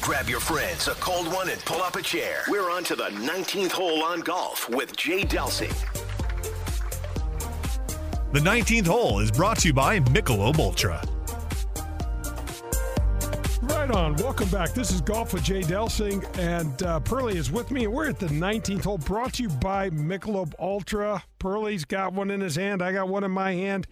Grab your friends, a cold one, and pull up a chair. We're on to the 19th hole on golf with Jay Delsing. The 19th hole is brought to you by Michelob Ultra. Right on. Welcome back. This is Golf with Jay Delsing, and uh, Pearlie is with me. We're at the 19th hole, brought to you by Michelob Ultra. Pearlie's got one in his hand. I got one in my hand.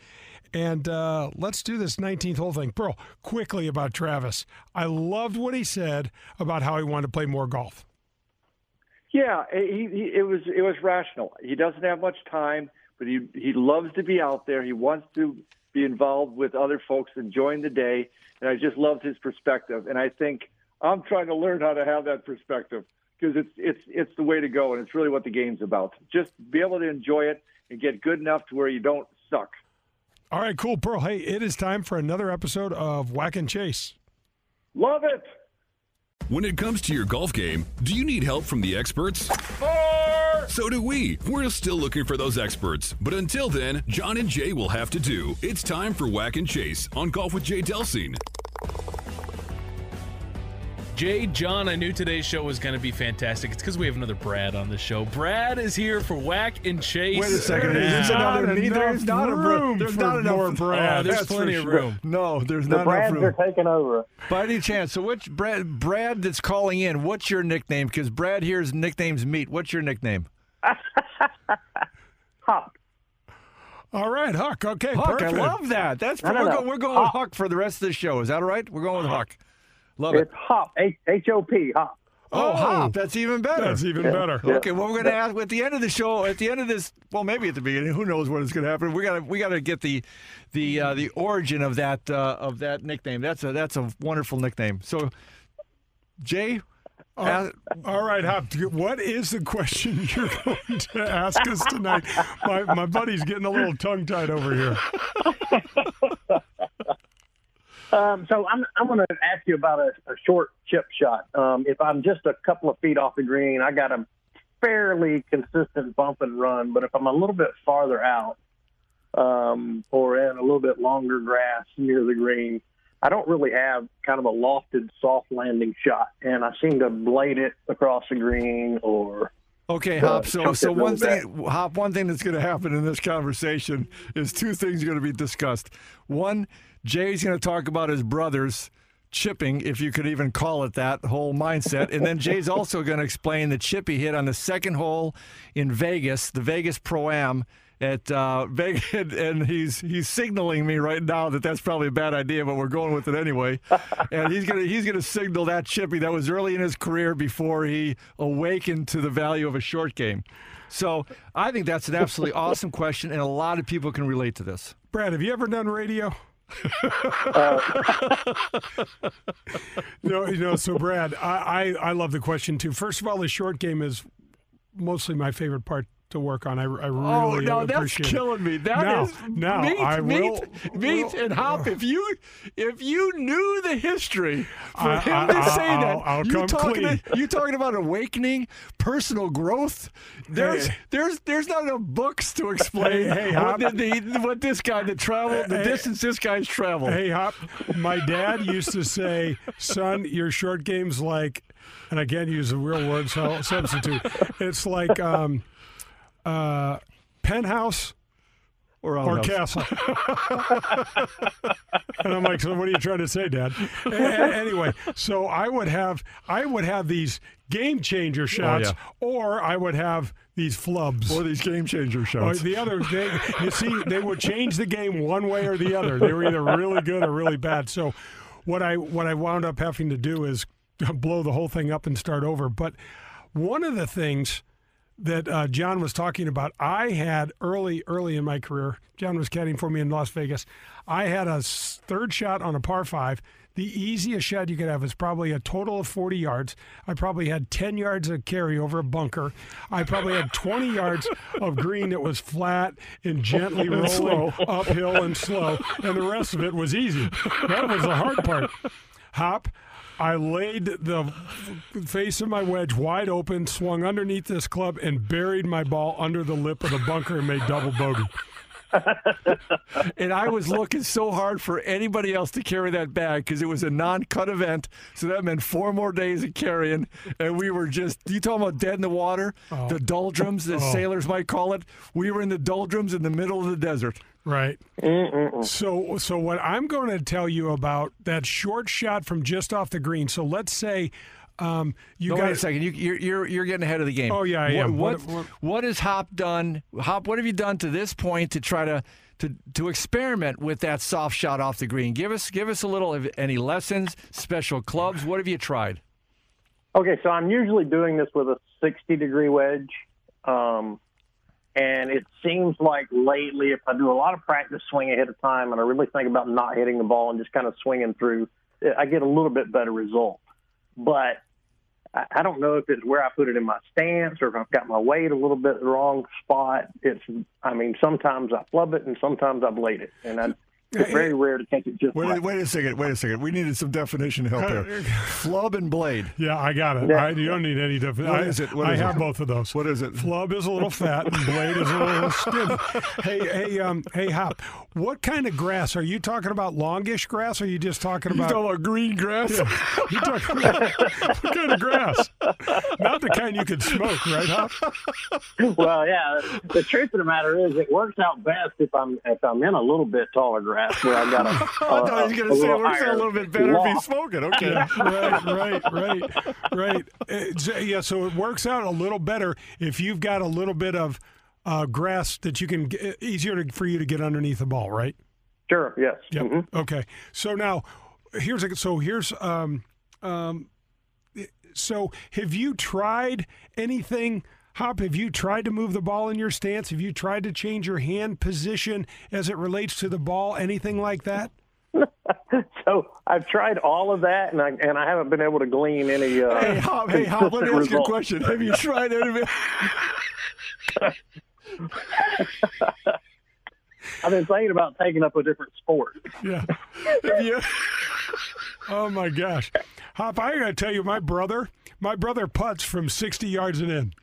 And uh, let's do this 19th hole thing. Pearl, quickly about Travis. I loved what he said about how he wanted to play more golf. Yeah, he, he, it was it was rational. He doesn't have much time, but he he loves to be out there. He wants to be involved with other folks, enjoying the day, and I just loved his perspective. And I think I'm trying to learn how to have that perspective because it's it's it's the way to go, and it's really what the game's about. Just be able to enjoy it and get good enough to where you don't suck. All right, cool, Pearl. Hey, it is time for another episode of Whack and Chase. Love it. When it comes to your golf game, do you need help from the experts? Four. So do we. We're still looking for those experts. But until then, John and Jay will have to do. It's time for Whack and Chase on Golf with Jay Delsing. Jay, John, I knew today's show was going to be fantastic. It's because we have another Brad on the show. Brad is here for Whack and Chase. Wait a second. There's There's not another, enough there's not a room. room There's for not enough more Brad. Oh, there's That's plenty for of sure. room. No, there's The not Brads enough are room. taking over. By any chance, so which Brad Brad that's calling in? What's your nickname? Because Brad here's nicknames meet. What's your nickname? Hop. All right, Huck. Okay, Huck. perfect. I love that. That's No, no, we're, no. Going, we're going with Huck for the rest of the show. Is that all right? We're going with Huck. Love it. It's Hop. H H O P. Hop. Oh, hop. That's even better. That's even Yeah. better. Yeah. Okay, well, we're going to ask at the end of the show, at the end of this, well, maybe at the beginning. Who knows what is going to happen? We got to we got to get the the uh, the origin of that uh, of that nickname. That's a that's a wonderful nickname. So, Jay. Uh, all right, Hop. What is the question you're going to ask us tonight? My my buddy's getting a little tongue tied over here. Um, so I'm I'm going to ask you about a, a short chip shot. Um, if I'm just a couple of feet off the green, I got a fairly consistent bump and run. But if I'm a little bit farther out, um, or in a little bit longer grass near the green, I don't really have kind of a lofted soft landing shot, and I seem to blade it across the green or Okay, Hop. So, so one thing, Hop. One thing that's going to happen in this conversation is two things are going to be discussed. One, Jay's going to talk about his brothers chipping, if you could even call it that, whole mindset. And then Jay's also going to explain the chip he hit on the second hole in Vegas, the Vegas Pro Am at uh, Vegas, and he's he's signaling me right now that that's probably a bad idea, but we're going with it anyway. and he's gonna he's gonna signal that chippy that was early in his career before he awakened to the value of a short game. So I think that's an absolutely awesome question, and a lot of people can relate to this. Brad, have you ever done radio? Uh, no, you know, so Brad, I, I, I love the question too. First of all, the short game is mostly my favorite part to work on. I, I really oh no, appreciate that's killing me. That now, is now meat, I meat, will, meat, will, and hop. If you if you knew the history for I, him I, to say that, I'll you talking you talking about awakening, personal growth. There's Hey. there's there's not enough books to explain Hey, hey, what, the, the, what this guy that traveled, the distance this guy's traveled. Hey, Hop, my dad used to say, son, your short game's like, and can't use a real word so, substitute. It's like um, uh, penthouse or, or castle. and I'm like, so what are you trying to say, Dad? A- anyway, so I would have I would have these game changer shots, or I would have these flubs, or these game changer Or shots. the other, they, you see, they would change the game one way or the other. They were either really good or really bad. So, what I what I wound up having to do is blow the whole thing up and start over. But one of the things that uh, John was talking about, I had early early in my career. John was caddying for me in Las Vegas. I had a third shot on a par five. The easiest shot you could have is probably a total of 40 yards. I probably had 10 yards of carry over a bunker. I probably had 20 yards of green that was flat and gently And rolling slow. uphill and slow, and the rest of it was easy. That was the hard part. Hop. I laid the face of my wedge wide open, swung underneath this club, and buried my ball under the lip of the bunker and made double bogey. and I was looking so hard for anybody else to carry that bag because it was a non-cut event. So that meant four more days of carrying, and we were just you talking about dead in the water, oh. the doldrums, as Oh. sailors might call it. We were in the doldrums in the middle of the desert. Right. So, so what I'm going to tell you about that short shot from just off the green. So let's say um, you no, got wait a second. You, you're, you're you're getting ahead of the game. Oh, yeah, I what, am. What, What- what has Hop done? Hop, what have you done to this point to try to to to experiment with that soft shot off the green? Give us give us a little of any lessons, special clubs. What have you tried? Okay, so I'm usually doing this with a 60 degree wedge. Um, and it seems like lately, if I do a lot of practice swing ahead of time and I really think about not hitting the ball and just kind of swinging through, I get a little bit better result. But I don't know if it's where I put it in my stance or if I've got my weight a little bit wrong spot. It's, I mean, sometimes I flub it and sometimes I blade it. And I, it's very rare to catch it just Wait, right. wait a second. Wait a second. We needed some definition help there. Flub and blade. Yeah, I got it. Yeah. I, you don't need any definition. What I, is it? What I is it? have both of those. What is it? Flub is a little fat and blade is a little skinny. Hey, hey, um, hey, Hop. What kind of grass are you talking about? Longish grass? Or are you just talking You about? talking about green grass? Yeah. You talking about what kind of grass? Not the kind you could smoke, right, Hop? well, yeah. The truth of the matter is, it works out best if I'm if I'm in a little bit taller grass where I got a. I thought he was going to say it works out a little bit better if he's smoking. Okay. right, right, right, right. Uh, yeah, so it works out a little better if you've got a little bit of uh, grass that you can get, easier to, for you to get underneath the ball, right? Sure. Yes. Yep. Okay. So now, here's a so here's um um so have you tried anything? Hop, have you tried to move the ball in your stance? Have you tried to change your hand position as it relates to the ball? Anything like that? so I've tried all of that, and I and I haven't been able to glean any. Uh, hey, Hop, hey, Hop, let me ask you a question. Have you tried any? I've been thinking about taking up a different sport. Yeah. Have you? Oh my gosh, Hop! I got to tell you, my brother, my brother puts from sixty yards and in.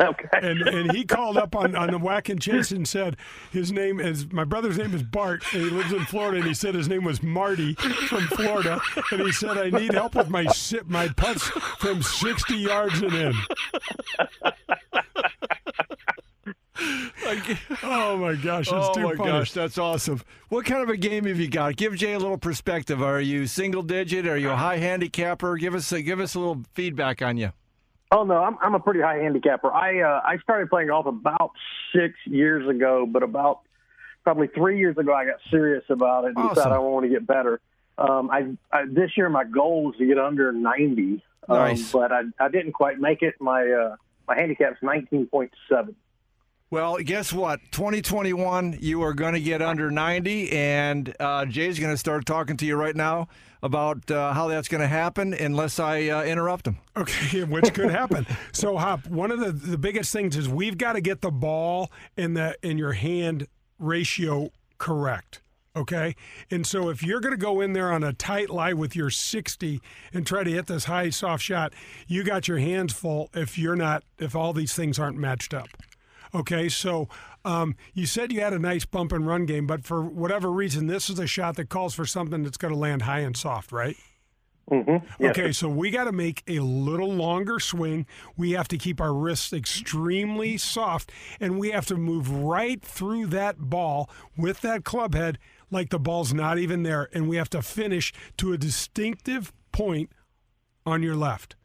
Okay. And and he called up on on the whack and chase and said his name is my brother's name is Bart and he lives in Florida and he said his name was Marty from Florida and he said I need help with my my putts from sixty yards and in. Oh my gosh, it's oh too my funny. gosh, that's awesome. What kind of a game have you got? Give Jay a little perspective. Are you single digit? Are you a high handicapper? Give us a, give us a little feedback on you. Oh no, I'm I'm a pretty high handicapper. I uh, I started playing golf about six years ago, but about probably three years ago I got serious about it and Awesome. decided I want to get better. Um, I, I this year my goal is to get under 90, um, Nice. but I I didn't quite make it. My uh, my handicap's 19.7. Well, guess what? 2021, you are going to get under 90, and uh, Jay's going to start talking to you right now about uh, how that's going to happen unless I uh, interrupt him. Okay, which could happen. so, Hop, one of the, the biggest things is we've got to get the ball in the in your hand ratio correct. Okay, and so if you're going to go in there on a tight lie with your 60 and try to hit this high soft shot, you got your hands full. If you're not, if all these things aren't matched up. Okay, so um, you said you had a nice bump and run game, but for whatever reason, this is a shot that calls for something that's going to land high and soft, right? Mm-hmm. Okay, so we got to make a little longer swing. We have to keep our wrists extremely soft, and we have to move right through that ball with that club head like the ball's not even there. And we have to finish to a distinctive point on your left.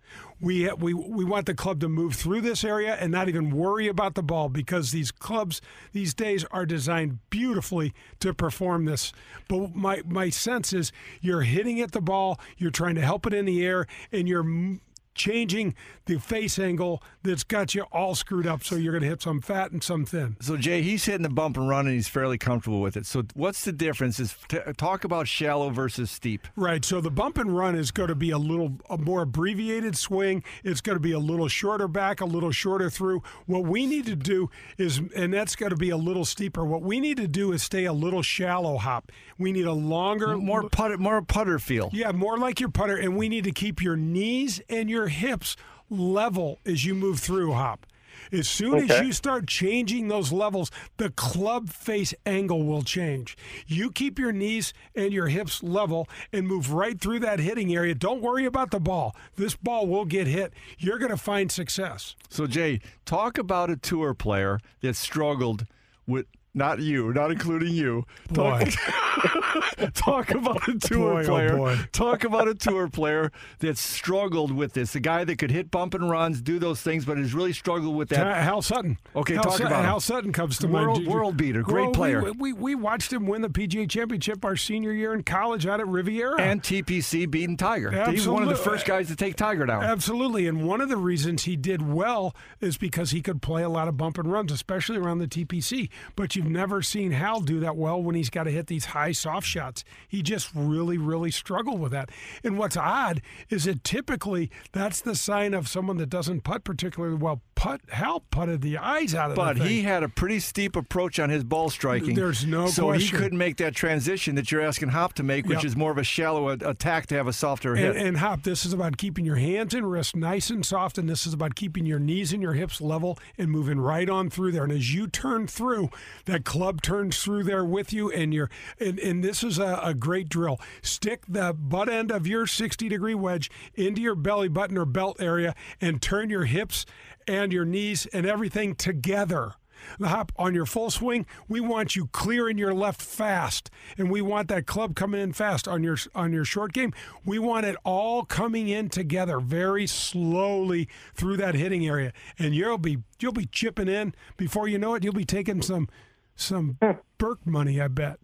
We, we, we want the club to move through this area and not even worry about the ball because these clubs these days are designed beautifully to perform this. But my, my sense is you're hitting at the ball, you're trying to help it in the air, and you're changing the face angle that's got you all screwed up. So you're going to hit some fat and some thin. So Jay, he's hitting the bump and run, and he's fairly comfortable with it. So what's the difference? Is t- talk about shallow versus steep. Right. So the bump and run is going to be a little a more abbreviated swing. It's going to be a little shorter back, a little shorter through. What we need to do is, and that's going to be a little steeper. What we need to do is stay a little shallow hop. We need a longer, more putter, more putter feel. Yeah, more like your putter, and we need to keep your knees and your hips level as you move through hop. As soon as you start changing those levels, the club face angle will change. You keep your knees and your hips level and move right through that hitting area. Don't worry about the ball. This ball will get hit. You're going to find success. So Jay, talk about a tour player that struggled with not you, not including you. Talk, talk about a tour Boy, oh player. boy. Talk about a tour player that struggled with this. A guy that could hit bump and runs, do those things, but has really struggled with that. Hal Sutton. Okay, Hal talk Sutton, about him. Hal Sutton comes to World- mind. world beater, great Well, player. We, we we watched him win the PGA Championship our senior year in college out at Riviera. and TPC beating Tiger. He was one of the first guys to take Tiger down. Absolutely. And one of the reasons he did well is because he could play a lot of bump and runs, especially around the TPC. But you've never seen Hal do that well when he's got to hit these high soft shots. He just really, really struggled with that. And what's odd is that typically that's the sign of someone that doesn't putt particularly well. Putt Hal putted the eyes out of But he had a pretty steep approach on his ball striking. There's no so question. he couldn't make that transition that you're asking Hop to make, which Yep. is more of a shallow attack to have a softer hit. And, and Hop, this is about keeping your hands and wrists nice and soft, and this is about keeping your knees and your hips level and moving right on through there. And as you turn through, that club turns through there with you, and you're and, and this is a, a great drill. Stick the butt end of your 60 degree wedge into your belly button or belt area and turn your hips and your knees and everything together. The hop on your full swing, we want you clearing your left fast, and we want that club coming in fast on your on your short game. We want it all coming in together very slowly through that hitting area, and you'll be you'll be chipping in before you know it. You'll be taking some some Burke money, I bet.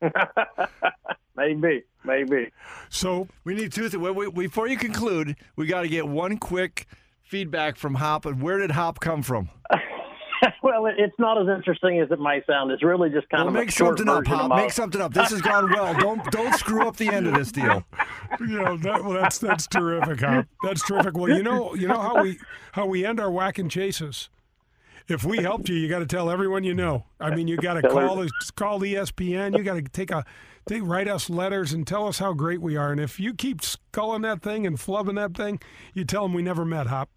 maybe, maybe. So we need two. Th- we, we, before you conclude, we got to get one quick feedback from Hop. And where did Hop come from? well, it's not as interesting as it might sound. It's really just kind well, of make something up, Hop. Make something up. This has gone well. Don't don't screw up the end of this deal. You know that, well, that's that's terrific, Hop. That's terrific. Well, you know you know how we how we end our whack and chases. If we helped you, you got to tell everyone you know. I mean, you got to call call ESPN. You got to take a they write us letters and tell us how great we are. And if you keep sculling that thing and flubbing that thing, you tell them we never met, Hop.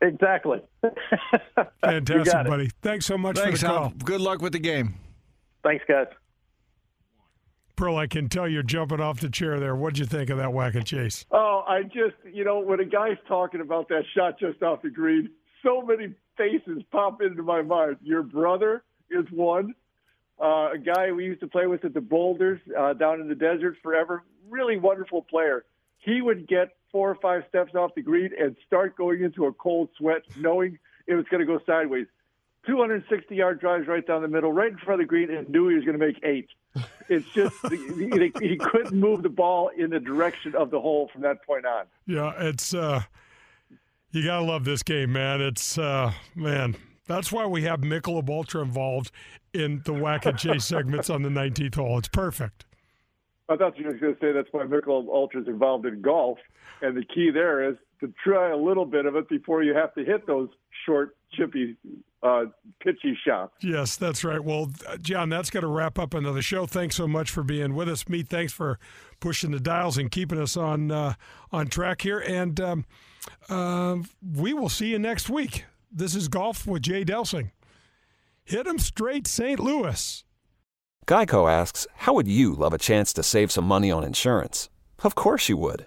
Exactly. Fantastic, buddy. Thanks so much Thanks, for the call. Hop. Good luck with the game. Thanks, guys. Pearl, I can tell you're jumping off the chair there. What'd you think of that whack and chase? Oh, I just, you know, when a guy's talking about that shot just off the green, so many faces pop into my mind. Your brother is one. Uh, a guy we used to play with at the Boulders uh, down in the desert forever. Really wonderful player. He would get four or five steps off the green and start going into a cold sweat, knowing it was going to go sideways. 260 yard drives right down the middle, right in front of the green, and knew he was going to make eight. It's just he, he couldn't move the ball in the direction of the hole from that point on. Yeah, it's uh, you gotta love this game, man. It's uh, man, that's why we have Michelob Ultra involved in the whack and chase segments on the 19th hole. It's perfect. I thought you were going to say that's why Michelob Ultra is involved in golf, and the key there is to try a little bit of it before you have to hit those short, chippy, uh, pitchy shots. Yes, that's right. Well, John, that's going to wrap up another show. Thanks so much for being with us. Me, thanks for pushing the dials and keeping us on uh, on track here. And um, uh, we will see you next week. This is Golf with Jay Delsing. Hit 'em straight, St. Louis. Geico asks, How would you love a chance to save some money on insurance? Of course you would.